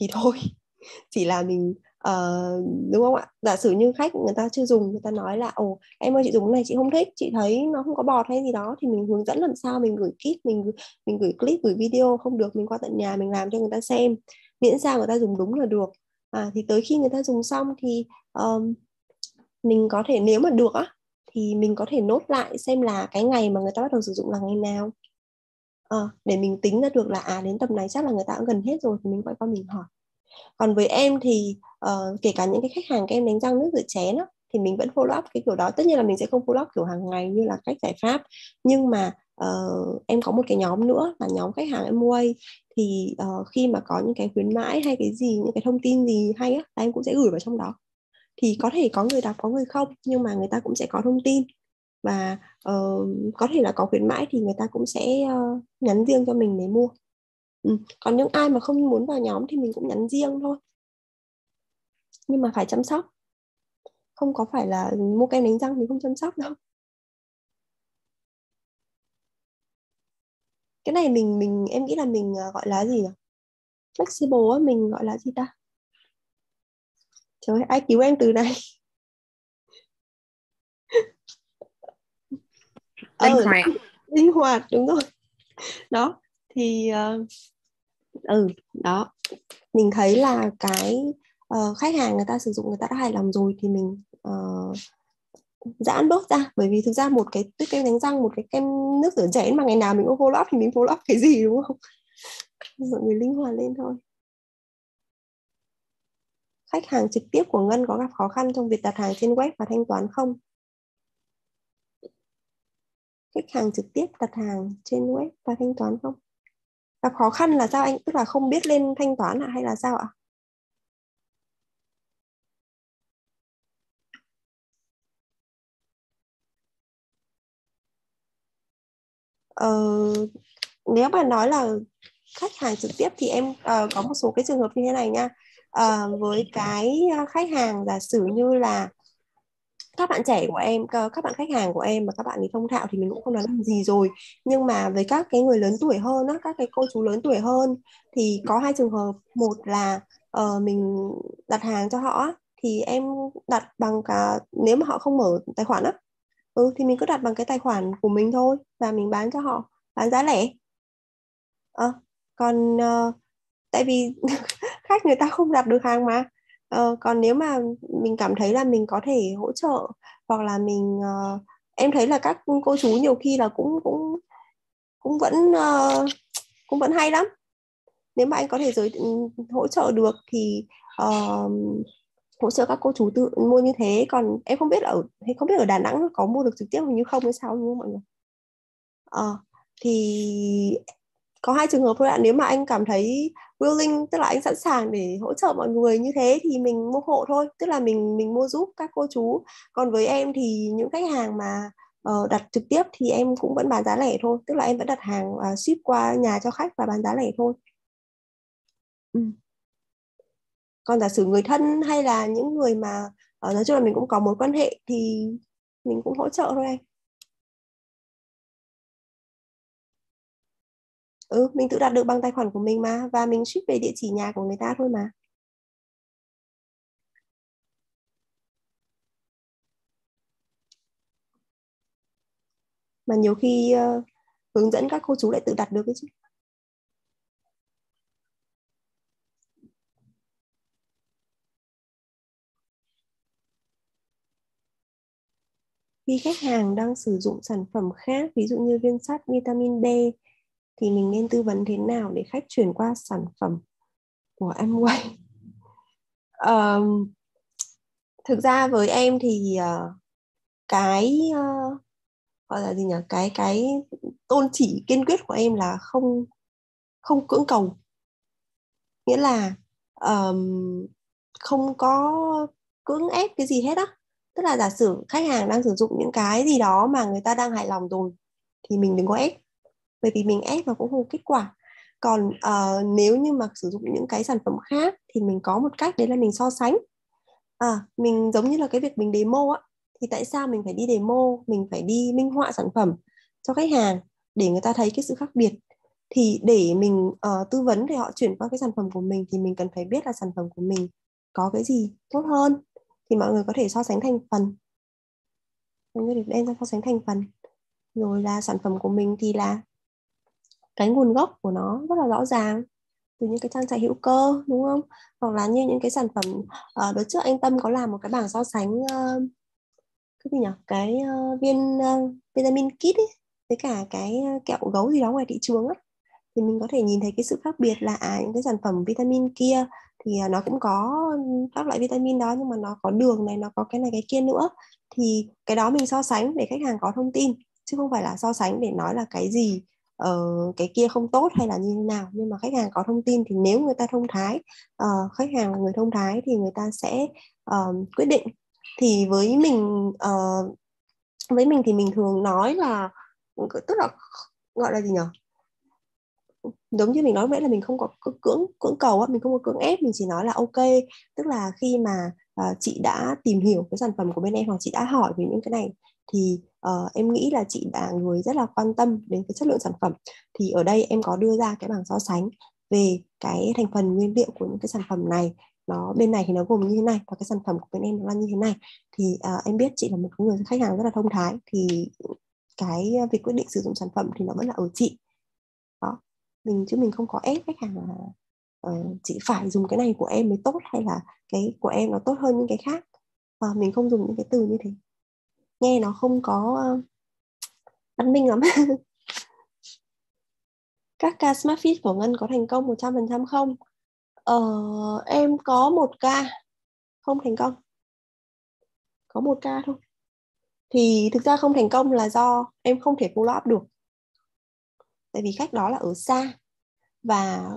thì thôi. <laughs> Chỉ là mình uh, đúng không ạ? Giả sử như khách người ta chưa dùng người ta nói là ồ em ơi chị dùng cái này chị không thích chị thấy nó không có bọt hay gì đó thì mình hướng dẫn làm sao mình gửi kit mình mình gửi clip gửi video không được mình qua tận nhà mình làm cho người ta xem miễn sao người ta dùng đúng là được. À, thì tới khi người ta dùng xong thì um, mình có thể nếu mà được á thì mình có thể nốt lại xem là cái ngày mà người ta bắt đầu sử dụng là ngày nào. À, để mình tính ra được là à đến tầm này chắc là người ta cũng gần hết rồi thì mình quay qua mình hỏi. Còn với em thì uh, kể cả những cái khách hàng các em đánh răng nước rửa chén đó, thì mình vẫn follow up cái kiểu đó. Tất nhiên là mình sẽ không follow up kiểu hàng ngày như là cách giải pháp. Nhưng mà uh, em có một cái nhóm nữa là nhóm khách hàng em mua thì uh, khi mà có những cái khuyến mãi hay cái gì những cái thông tin gì hay á là em cũng sẽ gửi vào trong đó. Thì có thể có người đọc có người không nhưng mà người ta cũng sẽ có thông tin. Và uh, có thể là có khuyến mãi thì người ta cũng sẽ uh, nhắn riêng cho mình để mua. Ừ. còn những ai mà không muốn vào nhóm thì mình cũng nhắn riêng thôi nhưng mà phải chăm sóc. Không có phải là mua kem đánh răng thì không chăm sóc đâu. Cái này mình mình em nghĩ là mình uh, gọi là gì nhỉ? Flexible á mình gọi là gì ta? Trời ai cứu em từ này? <laughs> Linh ừ, hoạt. <laughs> Linh hoạt đúng rồi. Đó thì uh, ừ đó. Mình thấy là cái uh, khách hàng người ta sử dụng người ta đã hài lòng rồi thì mình ờ, uh, giãn bớt ra bởi vì thực ra một cái tuyết kem đánh răng một cái kem nước rửa chén mà ngày nào mình cũng follow up thì mình follow up cái gì đúng không <laughs> mọi người linh hoạt lên thôi khách hàng trực tiếp của Ngân có gặp khó khăn trong việc đặt hàng trên web và thanh toán không? Khách hàng trực tiếp đặt hàng trên web và thanh toán không? Gặp khó khăn là sao anh? Tức là không biết lên thanh toán à hay là sao ạ? Uh, nếu mà nói là khách hàng trực tiếp thì em uh, có một số cái trường hợp như thế này nha. Uh, với cái khách hàng giả sử như là các bạn trẻ của em các bạn khách hàng của em mà các bạn ấy thông thạo thì mình cũng không nói làm gì rồi. Nhưng mà với các cái người lớn tuổi hơn á các cái cô chú lớn tuổi hơn thì có hai trường hợp. Một là uh, mình đặt hàng cho họ thì em đặt bằng cả nếu mà họ không mở tài khoản á ừ thì mình cứ đặt bằng cái tài khoản của mình thôi và mình bán cho họ bán giá lẻ. À, còn uh, tại vì <laughs> khách người ta không đặt được hàng mà. Uh, còn nếu mà mình cảm thấy là mình có thể hỗ trợ hoặc là mình uh, em thấy là các cô chú nhiều khi là cũng cũng cũng vẫn uh, cũng vẫn hay lắm. Nếu mà anh có thể giới ừ, hỗ trợ được thì uh, hỗ trợ các cô chú tự mua như thế. Còn em không biết ở không biết ở Đà Nẵng có mua được trực tiếp như không hay sao đúng không mọi người? À, thì có hai trường hợp thôi ạ. Nếu mà anh cảm thấy willing tức là anh sẵn sàng để hỗ trợ mọi người như thế thì mình mua hộ thôi. Tức là mình mình mua giúp các cô chú. Còn với em thì những khách hàng mà uh, đặt trực tiếp thì em cũng vẫn bán giá lẻ thôi. Tức là em vẫn đặt hàng uh, ship qua nhà cho khách và bán giá lẻ thôi. Ừ còn giả sử người thân hay là những người mà uh, nói chung là mình cũng có mối quan hệ thì mình cũng hỗ trợ thôi anh. Ừ mình tự đặt được bằng tài khoản của mình mà và mình ship về địa chỉ nhà của người ta thôi mà. Mà nhiều khi uh, hướng dẫn các cô chú lại tự đặt được cái chứ. Khi khách hàng đang sử dụng sản phẩm khác ví dụ như viên sắt vitamin D thì mình nên tư vấn thế nào để khách chuyển qua sản phẩm của Amway um, <laughs> thực ra với em thì uh, cái uh, gọi là gì nhỉ? Cái cái tôn chỉ kiên quyết của em là không không cưỡng cầu. Nghĩa là um, không có cưỡng ép cái gì hết á tức là giả sử khách hàng đang sử dụng những cái gì đó mà người ta đang hài lòng rồi thì mình đừng có ép. Bởi vì mình ép nó cũng không kết quả. Còn uh, nếu như mà sử dụng những cái sản phẩm khác thì mình có một cách đấy là mình so sánh. À mình giống như là cái việc mình demo á thì tại sao mình phải đi demo? Mình phải đi minh họa sản phẩm cho khách hàng để người ta thấy cái sự khác biệt. Thì để mình uh, tư vấn để họ chuyển qua cái sản phẩm của mình thì mình cần phải biết là sản phẩm của mình có cái gì tốt hơn thì mọi người có thể so sánh thành phần. Mọi người được đem ra so sánh thành phần. Rồi là sản phẩm của mình thì là cái nguồn gốc của nó rất là rõ ràng từ những cái trang trại hữu cơ đúng không? Hoặc là như những cái sản phẩm uh, đợt trước anh Tâm có làm một cái bảng so sánh uh, cái gì nhỉ? Cái uh, viên uh, vitamin kit ấy với cả cái kẹo gấu gì đó ngoài thị trường á. Thì mình có thể nhìn thấy cái sự khác biệt là à những cái sản phẩm vitamin kia thì à, nó cũng có các loại vitamin đó nhưng mà nó có đường này nó có cái này cái kia nữa. Thì cái đó mình so sánh để khách hàng có thông tin chứ không phải là so sánh để nói là cái gì uh, cái kia không tốt hay là như thế nào. Nhưng mà khách hàng có thông tin thì nếu người ta thông thái uh, khách hàng là người thông thái thì người ta sẽ uh, quyết định. Thì với mình uh, với mình thì mình thường nói là tức là gọi là gì nhỉ giống như mình nói vậy là mình không có cưỡng cưỡng cầu á mình không có cưỡng ép mình chỉ nói là ok tức là khi mà uh, chị đã tìm hiểu cái sản phẩm của bên em hoặc chị đã hỏi về những cái này thì uh, em nghĩ là chị là người rất là quan tâm đến cái chất lượng sản phẩm. Thì ở đây em có đưa ra cái bảng so sánh về cái thành phần nguyên liệu của những cái sản phẩm này nó bên này thì nó gồm như thế này và cái sản phẩm của bên em nó là như thế này. Thì uh, em biết chị là một người khách hàng rất là thông thái thì cái việc quyết định sử dụng sản phẩm thì nó vẫn là ở chị mình chứ mình không có ép khách hàng là ờ, uh, chị phải dùng cái này của em mới tốt hay là cái của em nó tốt hơn những cái khác. Uh, mình không dùng những cái từ như thế. Nghe nó không có ờ, văn minh lắm. <laughs> Các ca smart fit của Ngân có thành công 100% không? Ờ, em có một ca. Không thành công. Có một ca thôi. Thì thực ra không thành công là do em không thể follow up được tại vì khách đó là ở xa và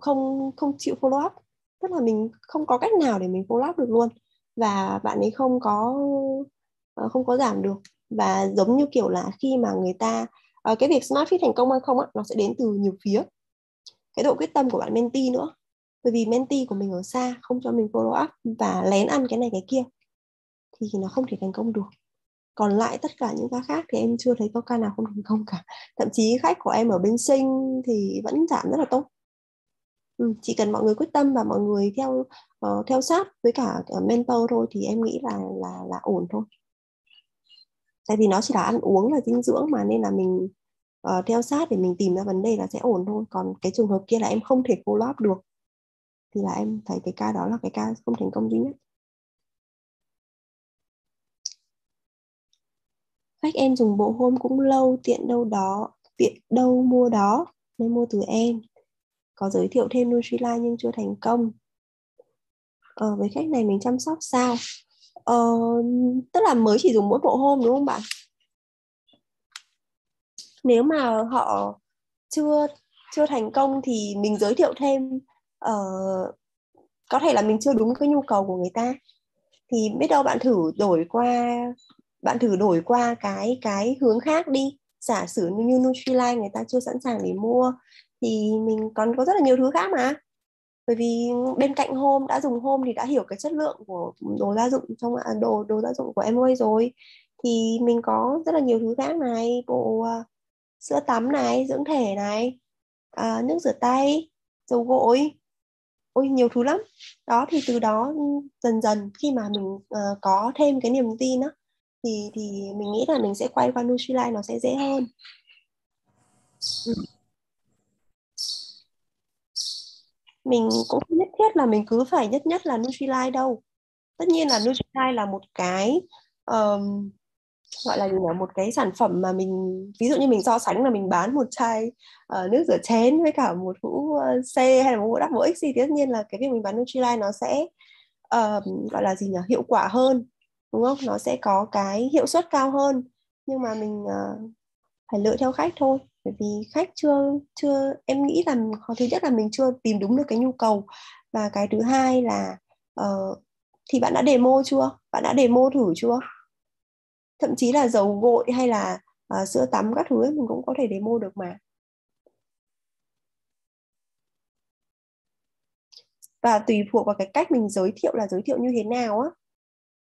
không không chịu follow up. Tức là mình không có cách nào để mình follow up được luôn. Và bạn ấy không có ờ, không có giảm được. Và giống như kiểu là khi mà người ta ờ, cái việc smart fit thành công hay không á, nó sẽ đến từ nhiều phía. Cái độ quyết tâm của bạn mentee nữa. Bởi vì mentee của mình ở xa, không cho mình follow up và lén ăn cái này cái kia, thì nó không thể thành công được còn lại tất cả những ca khác thì em chưa thấy có ca nào không thành công cả. Thậm chí khách của em ở bên sinh thì vẫn giảm rất là tốt. Ừ, chỉ cần mọi người quyết tâm và mọi người theo uh, theo sát với cả mentor thôi thì em nghĩ là là là ổn thôi. Tại vì nó chỉ là ăn uống là dinh dưỡng mà nên là mình uh, theo sát để mình tìm ra vấn đề là sẽ ổn thôi. Còn cái trường hợp kia là em không thể follow up được. Thì là em thấy cái ca đó là cái ca không thành công duy nhất. Khách em dùng bộ hôm cũng lâu tiện đâu đó tiện đâu mua đó nên mua từ em. Có giới thiệu thêm Nutrilite nhưng chưa thành công. Ờ, với khách này mình chăm sóc sao? Ờ, tức là mới chỉ dùng mỗi bộ hôm đúng không bạn? Nếu mà họ chưa chưa thành công thì mình giới thiệu thêm uh, có thể là mình chưa đúng cái nhu cầu của người ta. Thì biết đâu bạn thử đổi qua bạn thử đổi qua cái cái hướng khác đi. Giả sử như Nutrilite người ta chưa sẵn sàng để mua thì mình còn có rất là nhiều thứ khác mà. Bởi vì bên cạnh hôm đã dùng hôm thì đã hiểu cái chất lượng của đồ gia dụng trong à, đồ đồ gia dụng của em ơi rồi. Thì mình có rất là nhiều thứ khác này bộ uh, sữa tắm này dưỡng thể này uh, nước rửa tay dầu gội. Ôi nhiều thứ lắm. Đó thì từ đó dần dần khi mà mình uh, có thêm cái niềm tin á thì thì mình nghĩ là mình sẽ quay qua Nutrilite nó sẽ dễ hơn. Ừ. mình cũng không nhất thiết là mình cứ phải nhất nhất là Nutrilite đâu. Tất nhiên là Nutrilite là một cái um, gọi là gì nhỉ? Một cái sản phẩm mà mình ví dụ như mình so sánh là mình bán một chai uh, nước rửa chén với cả một hũ uh, C hay là một hũ đắp một X thì tất nhiên là cái việc mình bán Nutrilite nó sẽ uh, gọi là gì nhỉ? Hiệu quả hơn đúng không? Nó sẽ có cái hiệu suất cao hơn. Nhưng mà mình uh, phải lựa theo khách thôi. Bởi vì khách chưa chưa em nghĩ là khó thứ nhất là mình chưa tìm đúng được cái nhu cầu. Và cái thứ hai là uh, thì bạn đã demo chưa? Bạn đã demo thử chưa? Thậm chí là dầu gội hay là uh, sữa tắm các thứ ấy, mình cũng có thể demo được mà. Và tùy thuộc vào cái cách mình giới thiệu là giới thiệu như thế nào á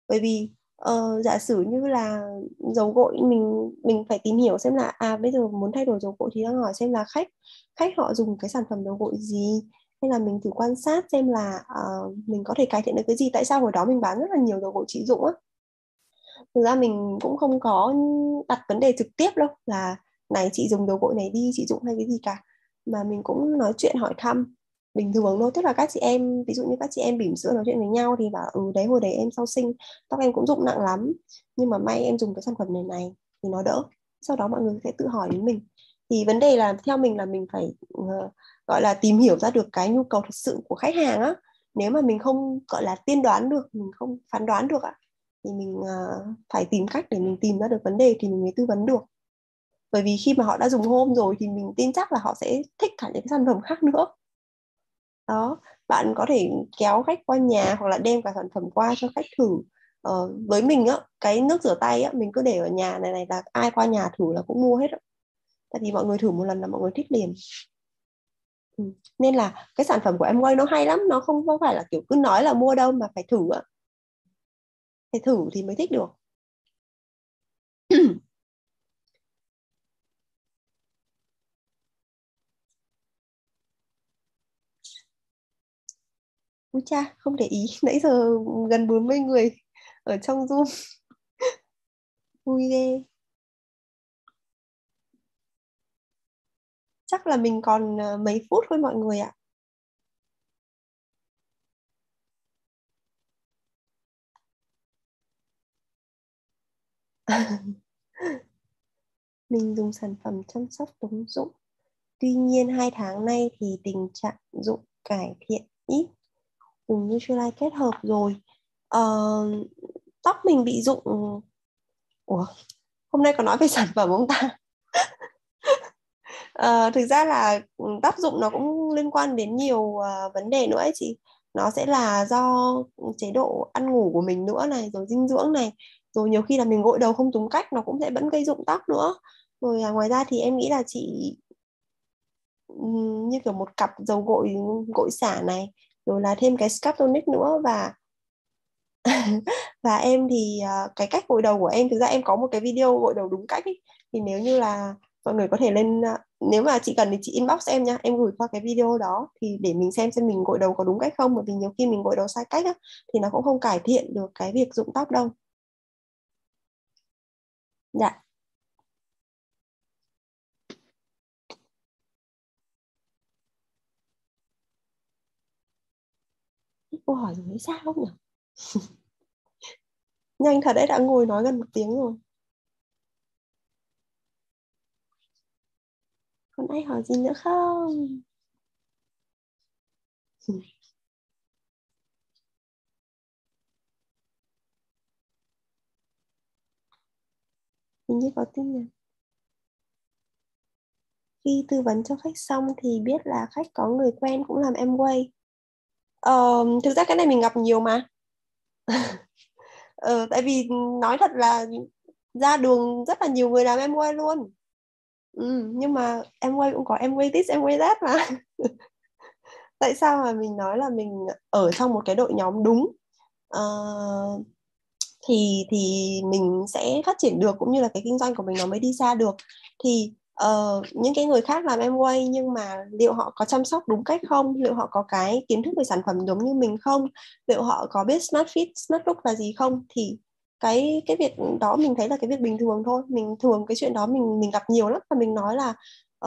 bởi vì uh, giả sử như là dầu gội mình mình phải tìm hiểu xem là à bây giờ muốn thay đổi dầu gội thì đang hỏi xem là khách khách họ dùng cái sản phẩm dầu gội gì? Hay là mình thử quan sát xem là uh, mình có thể cải thiện được cái gì? Tại sao hồi đó mình bán rất là nhiều dầu gội trị dụng á? Thực ra mình cũng không có đặt vấn đề trực tiếp đâu là này chị dùng dầu gội này đi chị dụng hay cái gì cả? Mà mình cũng nói chuyện hỏi thăm bình thường thôi. Tức là các chị em ví dụ như các chị em bỉm sữa nói chuyện với nhau thì bảo ừ đấy hồi đấy em sau sinh tóc em cũng rụng nặng lắm nhưng mà may em dùng cái sản phẩm này này thì nó đỡ. Sau đó mọi người sẽ tự hỏi đến mình. Thì vấn đề là theo mình là mình phải uh, gọi là tìm hiểu ra được cái nhu cầu thật sự của khách hàng á. Nếu mà mình không gọi là tiên đoán được mình không phán đoán được ạ thì mình uh, phải tìm cách để mình tìm ra được vấn đề thì mình mới tư vấn được. Bởi vì khi mà họ đã dùng hôm rồi thì mình tin chắc là họ sẽ thích cả những cái sản phẩm khác nữa đó bạn có thể kéo khách qua nhà hoặc là đem cả sản phẩm qua cho khách thử. Ờ, với mình á cái nước rửa tay á mình cứ để ở nhà này này là ai qua nhà thử là cũng mua hết á. Tại vì mọi người thử một lần là mọi người thích liền. Ừ. nên là cái sản phẩm của em quay nó hay lắm nó không có phải là kiểu cứ nói là mua đâu mà phải thử á. Phải thử thì mới thích được. <clears throat> Úi cha, không để ý, <laughs> nãy giờ gần 40 người ở trong Zoom. <laughs> Vui ghê. Chắc là mình còn ờ, mấy phút thôi mọi người ạ. <laughs> mình dùng sản phẩm chăm sóc tống dụng. Tuy nhiên hai tháng nay thì tình trạng dụng cải thiện ít dùng Nutrilite kết hợp rồi. Uh, tóc mình bị rụng. Ủa hôm nay có nói về <laughs> sản phẩm không ta? Uh, <laughs> thực ra là ừ, tác dụng nó cũng liên quan đến nhiều uh, vấn đề nữa ấy chị. Nó sẽ là do chế độ ăn ngủ của mình nữa này rồi dinh dưỡng này. Rồi nhiều khi là mình gội đầu không đúng cách nó cũng sẽ vẫn gây rụng tóc nữa. Rồi à, ngoài ra thì em nghĩ là chị ừ, như kiểu một cặp dầu gội gội xả này rồi là thêm cái scaptonic nữa và <laughs> và em thì ờ, cái cách gội đầu của em thực ra em có một cái video gội đầu đúng cách ý. thì nếu như là mọi người có thể lên ờ, nếu mà chị cần thì chị inbox em nha em gửi qua cái video đó thì để mình xem xem mình gội đầu có đúng cách không bởi vì nhiều khi mình gội đầu sai cách á, thì nó cũng không cải thiện được cái việc rụng tóc đâu dạ cô hỏi rồi sao không nhỉ? <laughs> Nhanh thật đấy, đã ngồi nói gần một tiếng rồi. Còn ai hỏi gì nữa không? <laughs> Hình như có tin nhắn khi tư vấn cho khách xong thì biết là khách có người quen cũng làm em quay uh, thực ra cái này mình gặp nhiều mà. <laughs> Ờ, tại vì nói thật là ra đường rất là nhiều người làm em quay luôn. Ừ, nhưng mà em quay cũng có em quay this em quay that mà. <laughs> Tại sao mà mình nói là mình ở trong một cái đội nhóm đúng? Uh, thì thì mình sẽ phát triển được cũng như là cái kinh doanh của mình nó mới đi xa được. Thì uh, những cái người khác làm em quay nhưng mà liệu họ có chăm sóc đúng cách không? Liệu họ có cái kiến thức về sản phẩm giống như mình không? Liệu họ có biết smart fit smart look là gì không? Thì cái cái việc đó mình thấy là cái việc bình thường thôi. Mình thường cái chuyện đó mình mình gặp nhiều lắm và mình nói là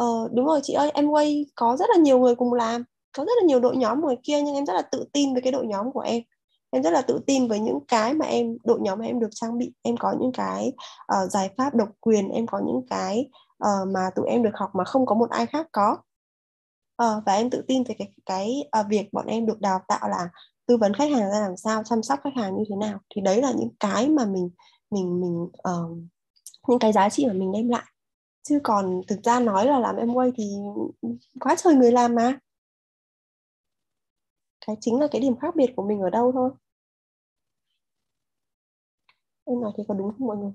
uh, đúng rồi chị ơi em quay có rất là nhiều người cùng làm có rất là nhiều đội nhóm ngoài kia nhưng em rất là tự tin với cái đội nhóm của em. Em rất là tự tin với những cái mà em đội nhóm mà em được trang bị. Em có những cái uh, giải pháp độc quyền em có những cái uh, mà tụi em được học mà không có một ai khác có. Uh, và em tự tin về cái cái uh, việc bọn em được đào tạo là tư vấn khách hàng ra làm sao chăm sóc khách hàng như thế nào. Thì đấy là những cái mà mình mình mình uh, những cái giá trị mà mình đem lại. Chứ còn thực ra nói là làm em quay thì quá trời người làm mà. Cái chính là cái điểm khác biệt của mình ở đâu thôi. Em nói thì có đúng không mọi người?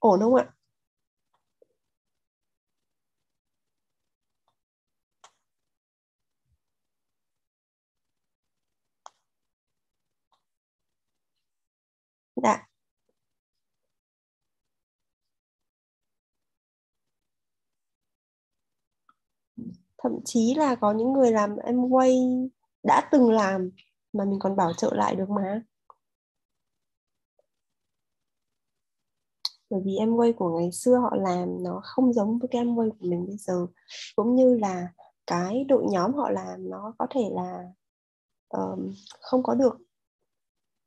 Ổn không ạ? Dạ. Thậm chí là có những người làm em quay đã từng làm mà mình còn bảo trợ lại được mà. Bởi vì em quay của ngày xưa họ làm nó không giống với cái em quay của mình bây giờ. Cũng như là cái đội nhóm họ làm nó có thể là um, không có được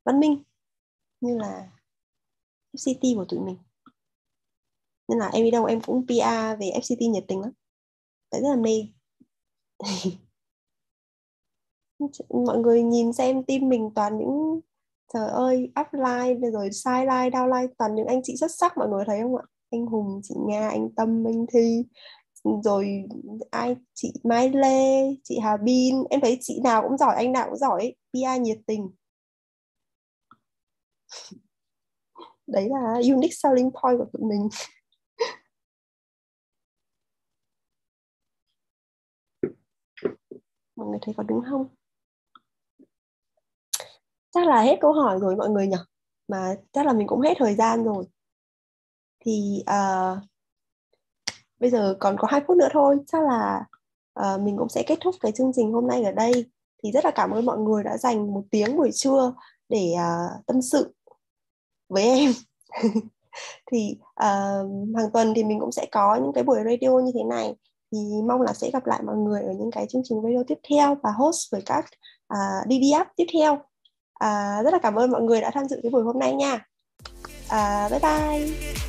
văn minh như là FCT của tụi mình. Nên là em đi đâu em cũng PR về FCT nhiệt tình lắm. Tại rất là mê. <laughs> Mọi người nhìn xem team mình toàn những trời ơi, upline rồi sideline, downline, toàn những anh chị xuất sắc mọi người thấy không ạ? Anh Hùng, chị Nga, anh Tâm, anh Thi, rồi ai, chị Mai Lê, chị Hà Bin. Em thấy chị nào cũng giỏi, anh nào cũng giỏi PR nhiệt tình. Đấy là unique selling point của tụi mình. Mọi người thấy có đúng không? Chắc là hết câu hỏi rồi mọi người nhỉ? Mà chắc là mình cũng hết thời gian rồi. Thì uh, bây giờ còn có hai phút nữa thôi. Chắc là uh, mình cũng sẽ kết thúc cái chương trình hôm nay ở đây. Thì rất là cảm ơn mọi người đã dành một tiếng buổi trưa để uh, tâm sự với em. <laughs> Thì uh, hàng tuần thì mình cũng sẽ có những cái buổi radio như thế này. Thì mong là sẽ gặp lại mọi người ở những cái chương trình radio tiếp theo và host với các uh, DDF tiếp theo. À, rất là cảm ơn mọi người đã tham dự cái buổi hôm nay nha. Uh, bye bye.